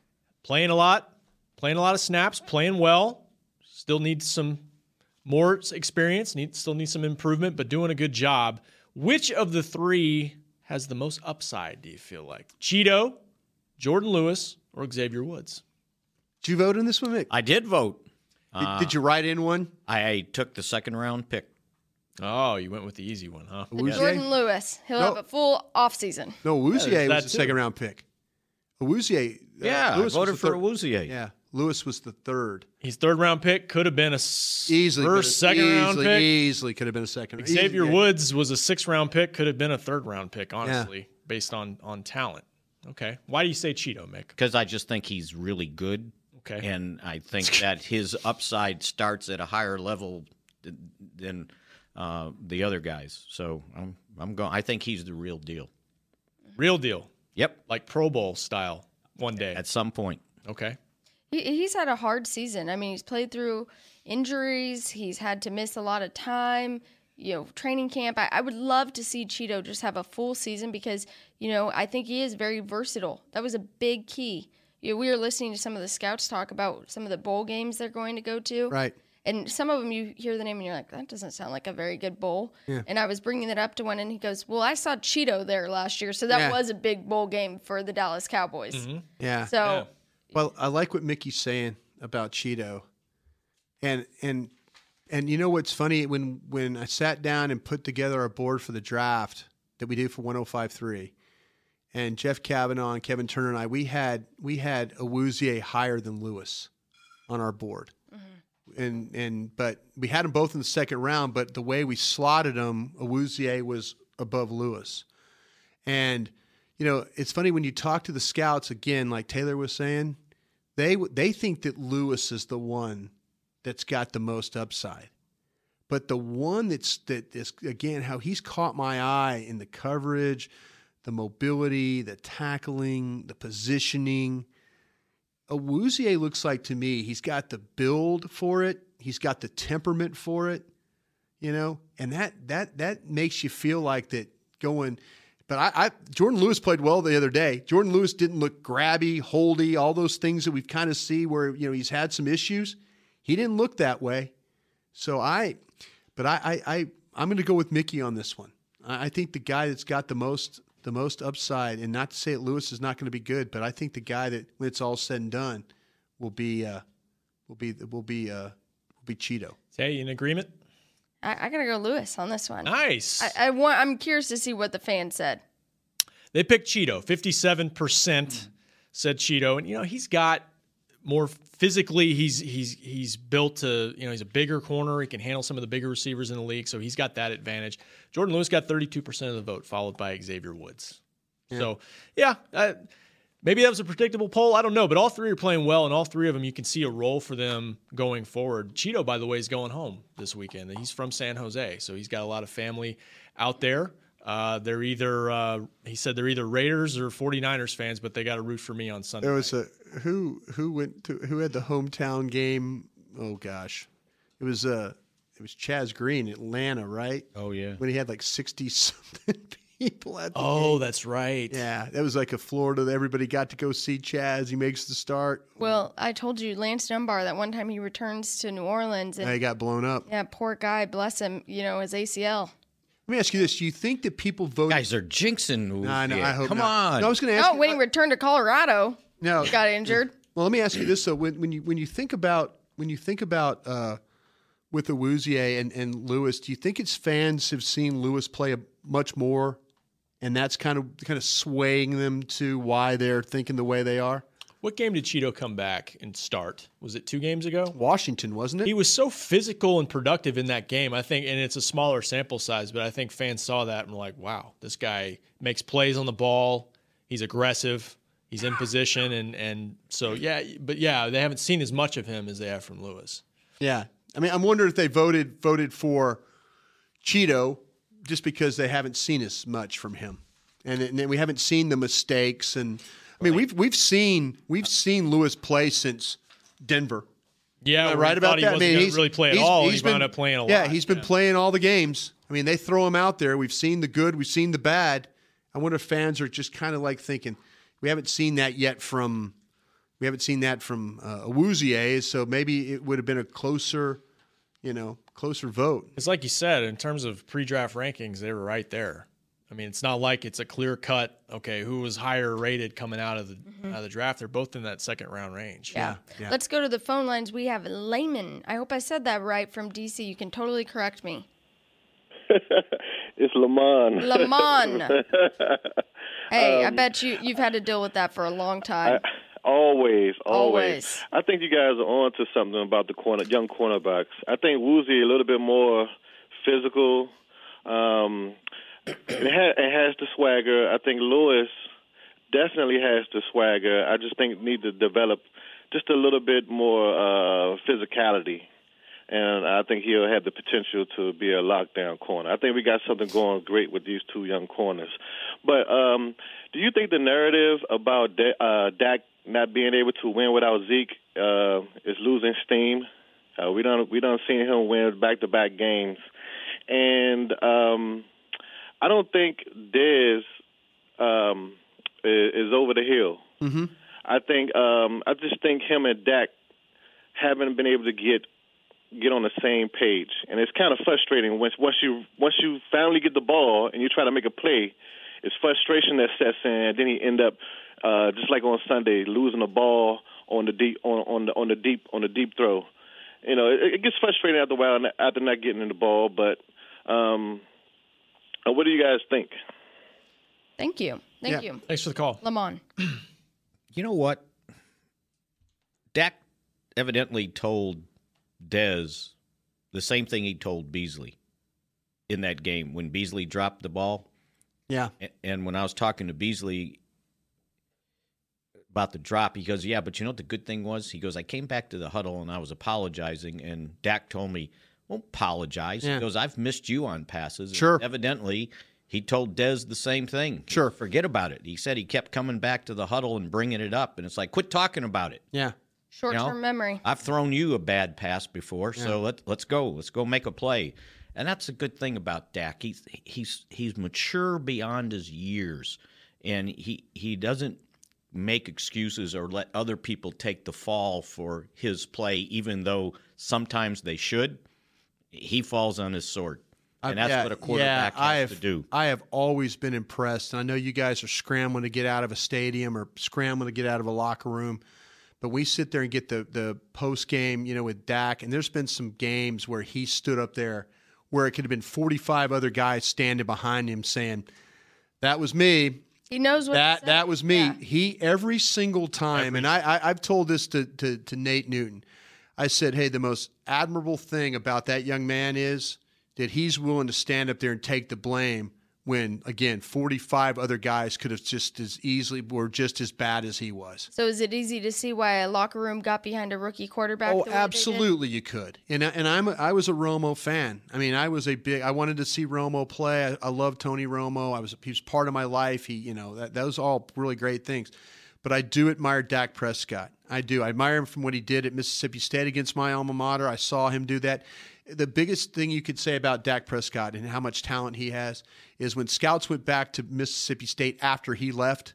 Playing a lot, playing a lot of snaps, playing well. Still needs some more experience, need still need some improvement, but doing a good job. Which of the three has the most upside, do you feel like? Chido, Jordan Lewis, or Xavier Woods? Did you vote in this one, Mick? I did vote. Did, did you write in one? I took the second round pick. Oh, you went with the easy one, huh? The Jordan Lewis, he'll No. have a full offseason. No, Awuzie Yeah, was that the too. second round pick. Awuzie. uh, Yeah, I Lewis was voted the for third. Awuzie. Yeah, Lewis was the third. He's third round pick, could have been a Easily, first, could- second round pick. Easily could have been a second. Xavier easy, yeah. Woods was a six round pick, could have been a third round pick, honestly, based on on talent. Okay. Why do you say Chido, Mick? Because I just think he's really good. Okay. And I think that his upside starts at a higher level th- than uh, the other guys. So I'm I'm going. I think he's the real deal. Real deal. Yep. Like Pro Bowl style one day. At some point. Okay. He, he's had a hard season. I mean, he's played through injuries. He's had to miss a lot of time. You know, training camp. I, I would love to see Chido just have a full season because you know I think he is very versatile. That was a big key. You know, we were listening to some of the scouts talk about some of the bowl games they're going to go to. Right. And some of them you hear the name and you're like, that doesn't sound like a very good bowl. Yeah. And I was bringing it up to one and he goes, well, I saw Chido there last year, so that Yeah. was a big bowl game for the Dallas Cowboys. Mm-hmm. Yeah. So Well, I like what Mickey's saying about Chido, and and and you know what's funny when when I sat down and put together a board for the draft that we did for 105.3, and Jeff Kavanaugh and Kevin Turner and I we had we had Awuzie higher than Lewis on our board, and and but we had them both in the second round, but the way we slotted them, Awuzie was above Lewis. And you know, it's funny when you talk to the scouts again, like Taylor was saying, they they think that Lewis is the one that's got the most upside. But the one that's that is again how he's caught my eye in the coverage, the mobility, the tackling, the positioning. Awuzie looks like to me he's got the build for it. He's got the temperament for it, you know, and that that that makes you feel like that going. But I, I Jordan Lewis played well the other day. Jordan Lewis didn't look grabby, holdy, all those things that we've kind of see where you know he's had some issues. He didn't look that way. So I, but I I, I I'm going to go with Mickey on this one. I, I think the guy that's got the most the most upside, and not to say that Lewis is not going to be good, but I think the guy that when it's all said and done will be uh, will be will be uh, will be Chido. Hey, in agreement? I, I gotta go Lewis on this one. Nice. I, I want. I'm curious to see what the fans said. They picked Chido. 57% said Chido. And, you know, he's got more physically, he's he's he's built to, you know, he's a bigger corner. He can handle some of the bigger receivers in the league. So he's got that advantage. Jordan Lewis got 32% of the vote, followed by Xavier Woods. So, yeah, uh, maybe that was a predictable poll. I don't know. But all three are playing well, and all three of them, you can see a role for them going forward. Chido, by the way, is going home this weekend. He's from San Jose. So he's got a lot of family out there. Uh, they're either uh, he said they're either Raiders or 49ers fans, but they got to root for me on Sunday. There was a who who went to who had the hometown game. Oh gosh, it was uh it was Chaz Green, Atlanta, right? Oh yeah, when he had like sixty something people at the Oh, game. that's right. Yeah, that was like a Florida. Everybody got to go see Chaz. He makes the start. Well, I told you Lance Dunbar that one time he returns to New Orleans and And he got blown up. yeah, poor guy, bless him, you know, his ACL. Let me ask you this: Do you think that people voted? Guys are jinxing. No, I know. I hope Come not. on. No, I was going to ask. No, when he returned to Colorado, No, he got injured. Well, let me ask you this though: when, when you when you think about when you think about uh, with Awuzie and and Lewis, do you think its fans have seen Lewis play a, much more, and that's kind of kind of swaying them to why they're thinking the way they are? What game did Chido come back and start? Was it two games ago? Washington, wasn't it? He was so physical and productive in that game. I think, and it's a smaller sample size, but I think fans saw that and were like, "Wow, this guy makes plays on the ball. He's aggressive. He's in position." And and so yeah, but yeah, they haven't seen as much of him as they have from Lewis. Yeah, I mean, I'm wondering if they voted voted for Chido just because they haven't seen as much from him, and, and we haven't seen the mistakes. And I mean, we've we've seen we've seen Lewis play since Denver. Yeah, right about he that. wasn't I mean, he's really play at he's- all, he's he wound up playing a Yeah, lot. Yeah, he's been playing all the games. I mean, they throw him out there. We've seen the good, we've seen the bad. I wonder if fans are just kind of like thinking we haven't seen that yet from we haven't seen that from uh, Awuzie, so maybe it would have been a closer, you know, closer vote. It's like you said, in terms of pre-draft rankings, they were right there. I mean, it's not like it's a clear cut. Okay, who was higher rated coming out of the out of the draft? They're both in that second round range. Yeah. Let's go to the phone lines. We have Layman. I hope I said that right from DC. You can totally correct me. It's Lamont. Lamont. Hey, I Um, bet you you've had to deal with that for a long time. Always, always, Always. I think you guys are on to something about the corner, young cornerbacks. I think Woozy a little bit more physical. Um, it, ha- it has the swagger. I think Lewis definitely has the swagger. I just think need to develop just a little bit more uh, physicality. And I think he'll have the potential to be a lockdown corner. I think we got something going great with these two young corners. But um, do you think the narrative about da- uh, Dak not being able to win without Zeke uh, is losing steam? Uh, we don't we don't seen him win back to back games, and um, I don't think Dez um, is, is over the hill. Mm-hmm. I think um, I just think him and Dak haven't been able to get get on the same page, and it's kind of frustrating once once you once you finally get the ball and you try to make a play, it's frustration that sets in, and then he end up uh, just like on Sunday losing the ball on the deep on on the on the deep on the deep throw. You know, it, it gets frustrating after a while after not getting in the ball, but um, uh, what do you guys think? Thank you. Thank you. Thanks for the call. Lamont. You know what? Dak evidently told Dez the same thing he told Beasley in that game when Beasley dropped the ball. Yeah. And when I was talking to Beasley about the drop, he goes, Yeah, but you know what the good thing was? He goes, I came back to the huddle and I was apologizing, and Dak told me, Won't apologize. Yeah. He goes, I've missed you on passes. And Sure. evidently, he told Dez the same thing. Sure. Forget about it. He said he kept coming back to the huddle and bringing it up, and it's like, quit talking about it. Yeah. Short term You know? memory. I've thrown you a bad pass before, so let let's go. Let's go make a play. And that's a good thing about Dak. He's he's he's mature beyond his years, and he he doesn't make excuses or let other people take the fall for his play, even though sometimes they should. He falls on his sword, and that's yeah, what a quarterback yeah, has have, to do. I have always been impressed, and I know you guys are scrambling to get out of a stadium or scrambling to get out of a locker room. But we sit there and get the the post game, you know, with Dak, and there's been some games where he stood up there where it could have been 45 other guys standing behind him saying, "That was me." He knows what that that was me. He every single time, and I, I I've told this to, to to Nate Newton. I said, hey, the most admirable thing about that young man is that he's willing to stand up there and take the blame when again 45 other guys could have just as easily were just as bad as he was. So is it easy to see why a locker room got behind a rookie quarterback? Oh, the way they did? absolutely, you could. And I- and I'm a, I was a Romo fan. I mean, I was a big. I wanted to see Romo play. I, I love Tony Romo. I was he was part of my life. He, you know, that those all really great things. But I do admire Dak Prescott. I do. I admire him from what he did at Mississippi State against my alma mater. I saw him do that. The biggest thing you could say about Dak Prescott and how much talent he has is when scouts went back to Mississippi State after he left,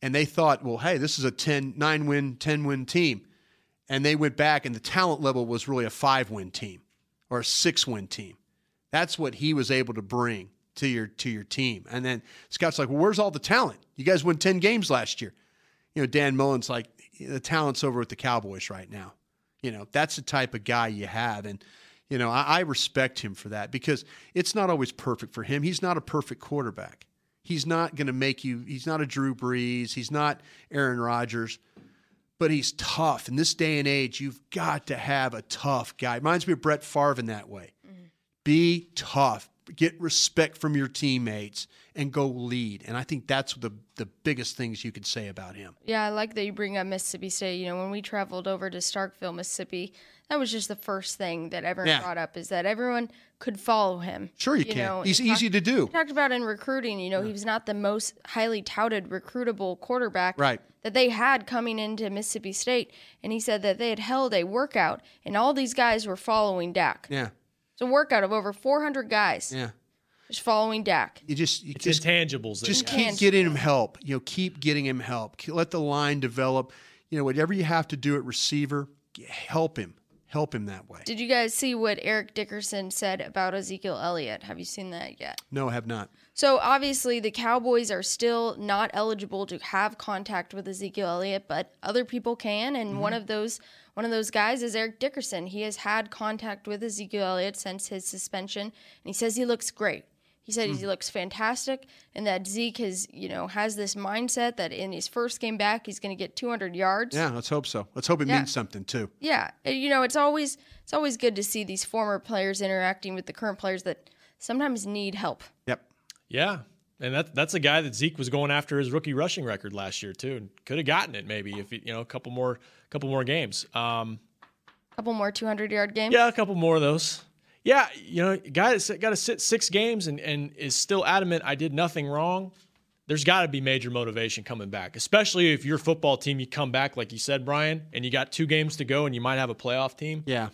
and they thought, well, hey, this is a 10, 9 win, 10 win team. And they went back, and the talent level was really a five win team or a six win team. That's what he was able to bring to your to your team. And then Scott's like, well, where's all the talent? You guys won 10 games last year. You know, Dan Mullen's like, the talent's over with the Cowboys right now. You know, that's the type of guy you have. And, you know, I, I respect him for that because it's not always perfect for him. He's not a perfect quarterback. He's not going to make you, he's not a Drew Brees. He's not Aaron Rodgers, but he's tough. In this day and age, you've got to have a tough guy. Reminds me of Brett Favre in that way. Mm-hmm. Be tough. Get respect from your teammates and go lead. And I think that's the the biggest things you could say about him. Yeah, I like that you bring up Mississippi State. You know, when we traveled over to Starkville, Mississippi, that was just the first thing that everyone Yeah. brought up is that everyone could follow him. Sure you can. know, He's and talk- easy to do. we talked about in recruiting, you know, he was not the most highly touted recruitable quarterback Right. that they had coming into Mississippi State. And he said that they had held a workout and all these guys were following Dak. Yeah. It's a workout of over 400 guys Yeah. just following Dak. You just you It's just intangibles. just you keep have. getting him help. You know, keep getting him help. Let the line develop. You know, whatever you have to do at receiver, help him. Help him that way. Did you guys see what Eric Dickerson said about Ezekiel Elliott? Have you seen that yet? No, I have not. So obviously the Cowboys are still not eligible to have contact with Ezekiel Elliott, but other people can, and one mm-hmm. of those one of those guys is Eric Dickerson. He has had contact with Ezekiel Elliott since his suspension, and he says he looks great. He said he looks fantastic, and that Zeke has you know has this mindset that in his first game back he's going to get 200 yards. Yeah, let's hope so. Let's hope it Yeah. means something too. Yeah, you know, it's always it's always good to see these former players interacting with the current players that sometimes need help. Yep. Yeah. And that, that's a guy that Zeke was going after his rookie rushing record last year too, and could have gotten it maybe if he, you know a couple more couple more games. Um, A couple more 200 yard games. yeah, a couple more of those. Yeah, you know, guy that's got to sit six games and, and is still adamant I did nothing wrong. There's got to be major motivation coming back, especially if your football team you come back like you said, Brian, and you got two games to go and you might have a playoff team. Yeah.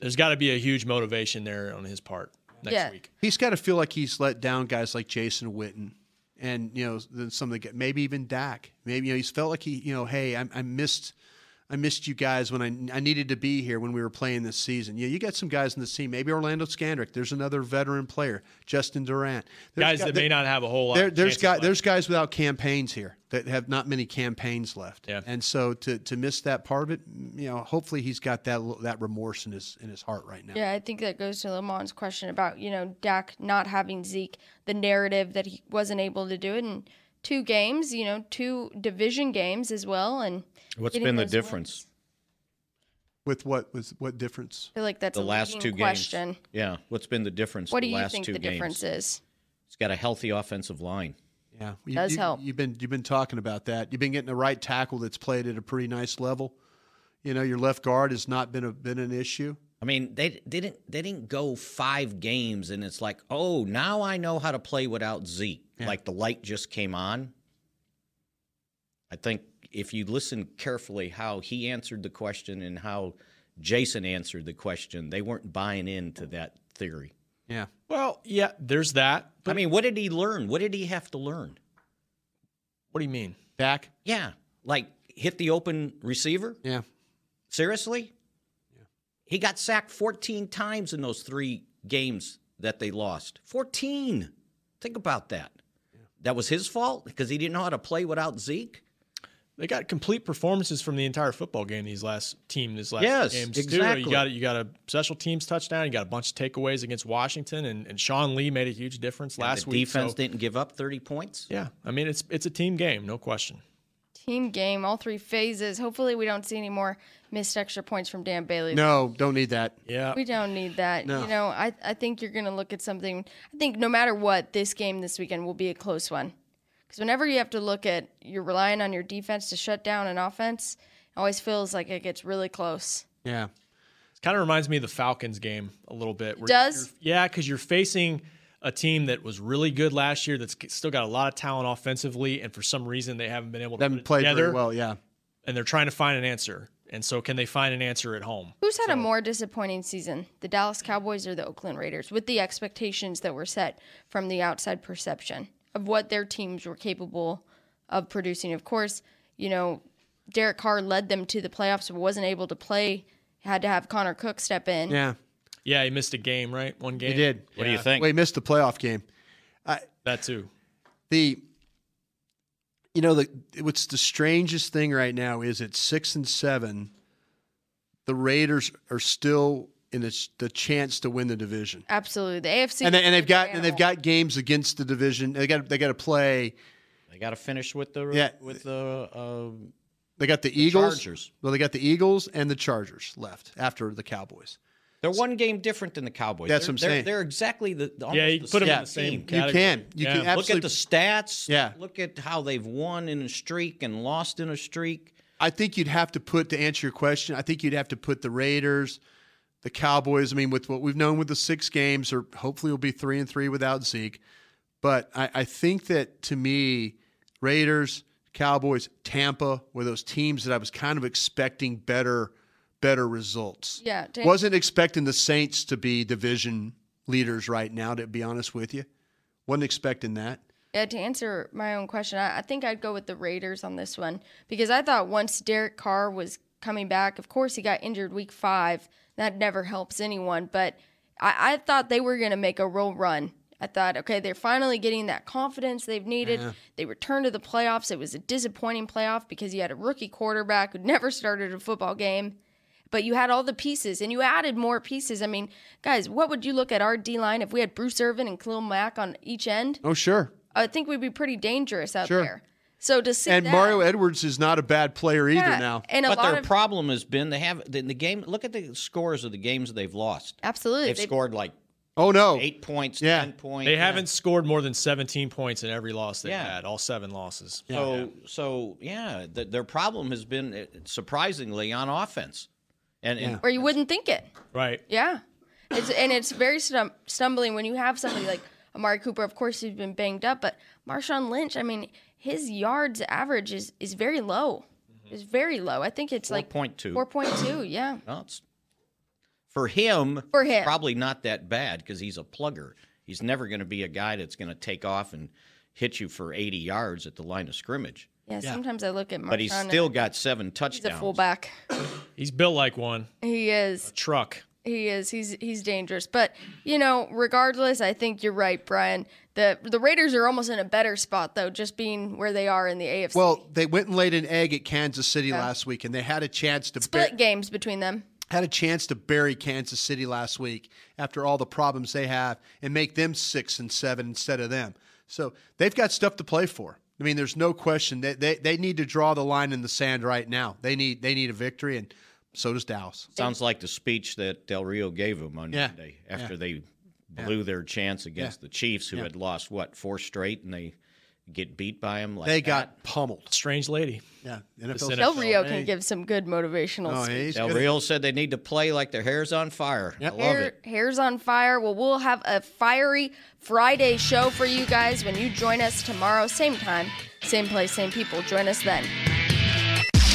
There's got to be a huge motivation there on his part next Yeah. week. He's got to feel like he's let down guys like Jason Witten and you know then some of the maybe even Dak. Maybe you know he's felt like he you know hey I, I missed I missed you guys when I, I needed to be here when we were playing this season. Yeah, you got some guys in the team. Maybe Orlando Scandrick. There's another veteran player, Justin Durant. There's Guys guy- that may not have a whole lot. there, there's chances guys there's guys without campaigns here that have not many campaigns left. Yeah. And so to to miss that part of it, you know, hopefully he's got that that remorse in his in his heart right now. Yeah, I think that goes to Lamont's question about, you know, Dak not having Zeke, the narrative that he wasn't able to do it in two games, you know, two division games as well. And What's getting been the those difference? wins. With what was what difference? I feel like that's the a last leading two question. games. Yeah. What's been the difference? What the do you last think two the games? difference is? It's got a healthy offensive line. Yeah, you, Does you- help. You've been you've been talking about that. You've been getting the right tackle that's played at a pretty nice level. You know, your left guard has not been a been an issue. I mean, they they didn't they didn't go five games and it's like, oh, now I know how to play without Zeke. Like the light just came on. I think if you listen carefully how he answered the question and how Jason answered the question, they weren't buying into that theory. Yeah. Well, yeah, there's that. I mean, what did he learn? What did he have to learn? What do you mean? Dak? Yeah. Like hit the open receiver? Yeah. Seriously? Yeah. He got sacked 14 times in those three games that they lost. 14. Think about that. That was his fault because he didn't know how to play without Zeke? They got complete performances from the entire football game. These last team, these last Yes, games. too. You got you got a special teams touchdown. You got a bunch of takeaways against Washington, and, and Sean Lee made a huge difference And last the week. defense so- didn't give up 30 points? yeah, I mean it's it's a team game, no question. Team game, all three phases. Hopefully, we don't see any more missed extra points from Dan Bailey. No, don't need that. Yeah. We don't need that. No. You know, I, I think you're going to look at something. I think no matter what, this game this weekend will be a close one. Because whenever you have to look at, you're relying on your defense to shut down an offense, it always feels like it gets really close. Yeah. It kind of reminds me of the Falcons game a little bit. where Does? Yeah, because you're facing a team that was really good last year that's still got a lot of talent offensively, and for some reason they haven't been able to They put haven't it played very together. well, yeah. And they're trying to find an answer. And so, can they find an answer at home? Who's had a more disappointing season, the Dallas Cowboys or the Oakland Raiders, with the expectations that were set from the outside perception of what their teams were capable of producing? Of course, you know, Derek Carr led them to the playoffs, but wasn't able to play. Had to have Connor Cook step in. Yeah. Yeah, he missed a game, right? One game. He did. What yeah. Do you think? Well, he missed the playoff game. I, That too. the you know the what's the strangest thing right now is at six and seven, the Raiders are still in the, the chance to win the division, Absolutely, the AFC. and they, and they've is got an and they've got games against the division. They got they got to play. They got to finish with the Yeah. with the uh, They got the Eagles. Chargers. Well, they got the Eagles and the Chargers left after the Cowboys. They're one game different than the Cowboys. That's they're, what I'm they're, saying. They're exactly the, the Yeah, almost you the put 'em in same the same team. You can. You Yeah. can Look at the stats. Yeah. Look at how they've won in a streak and lost in a streak. I think you'd have to put to answer your question. I think you'd have to put the Raiders, the Cowboys. I mean, with what we've known with the six games, or hopefully we'll be three and three without Zeke. But I, I think that to me, Raiders, Cowboys, Tampa were those teams that I was kind of expecting better, better results. Yeah, to- wasn't expecting the Saints to be division leaders right now. To be honest with you, wasn't expecting that. Yeah, to answer my own question, I, I think I'd go with the Raiders on this one because I thought once Derek Carr was coming back, of course he got injured week five. That never helps anyone, but I, I thought they were going to make a real run. I thought, okay, they're finally getting that confidence they've needed. Yeah. They returned to the playoffs. It was a disappointing playoff because you had a rookie quarterback who never started a football game but you had all the pieces and you added more pieces. I mean, guys, what would you look at our D line if we had Bruce Irvin and Khalil Mack on each end? Oh, sure. I think we'd be pretty dangerous out Sure. there. So to see And that, Mario Edwards is not a bad player either Yeah, now. and but their of problem has been they have in the game. Look at the scores of the games they've lost. absolutely, They've they- scored like Oh no, eight points, Yeah. ten points. They haven't scored more than 17 points in every loss they've Yeah. had, all seven losses. So so yeah, the, their problem has been uh, surprisingly on offense, and, and where you wouldn't think it. Right. Yeah, it's and it's very stum- stumbling when you have somebody like Amari Cooper. Of course, he's been banged up, but Marshawn Lynch. I mean, his yards average is is very low. Mm-hmm. It's very low. I think it's like 4.2. Four point two. Yeah. well, it's, for him, For him. probably not that bad because he's a plugger. He's never going to be a guy that's going to take off and hit you for 80 yards at the line of scrimmage. Yeah. Sometimes I look at Marshawn. But he's still got seven touchdowns. he's a fullback. He's built like one. He is. Truck. He is. He's he's dangerous. But you know, regardless, I think you're right, Brian. The the Raiders are almost in a better spot though, just being where they are in the AFC. Well, they went and laid an egg at Kansas City last week, and they had a chance to Split games between them. had a chance to bury Kansas City last week after all the problems they have and make them six and seven instead of them. So they've got stuff to play for. I mean, there's no question that they, they need to draw the line in the sand right now. They need they need a victory, and so does Dallas. Sounds like the speech that Del Rio gave him on Yeah. Monday after Yeah. they blew their chance against Yeah. the Chiefs, who Yeah. had lost what four straight, and they get beat by him. Like they that. got pummeled. Strange lady. Yeah, This NFL. Del NFL. Rio Hey. can give some good motivational. Oh, speech. he's Del good. Rio said they need to play like their hair's on fire. I love Hair, it. Hair's on fire. Well, we'll have a fiery Friday show for you guys when you join us tomorrow, same time, same place, same people. Join us then.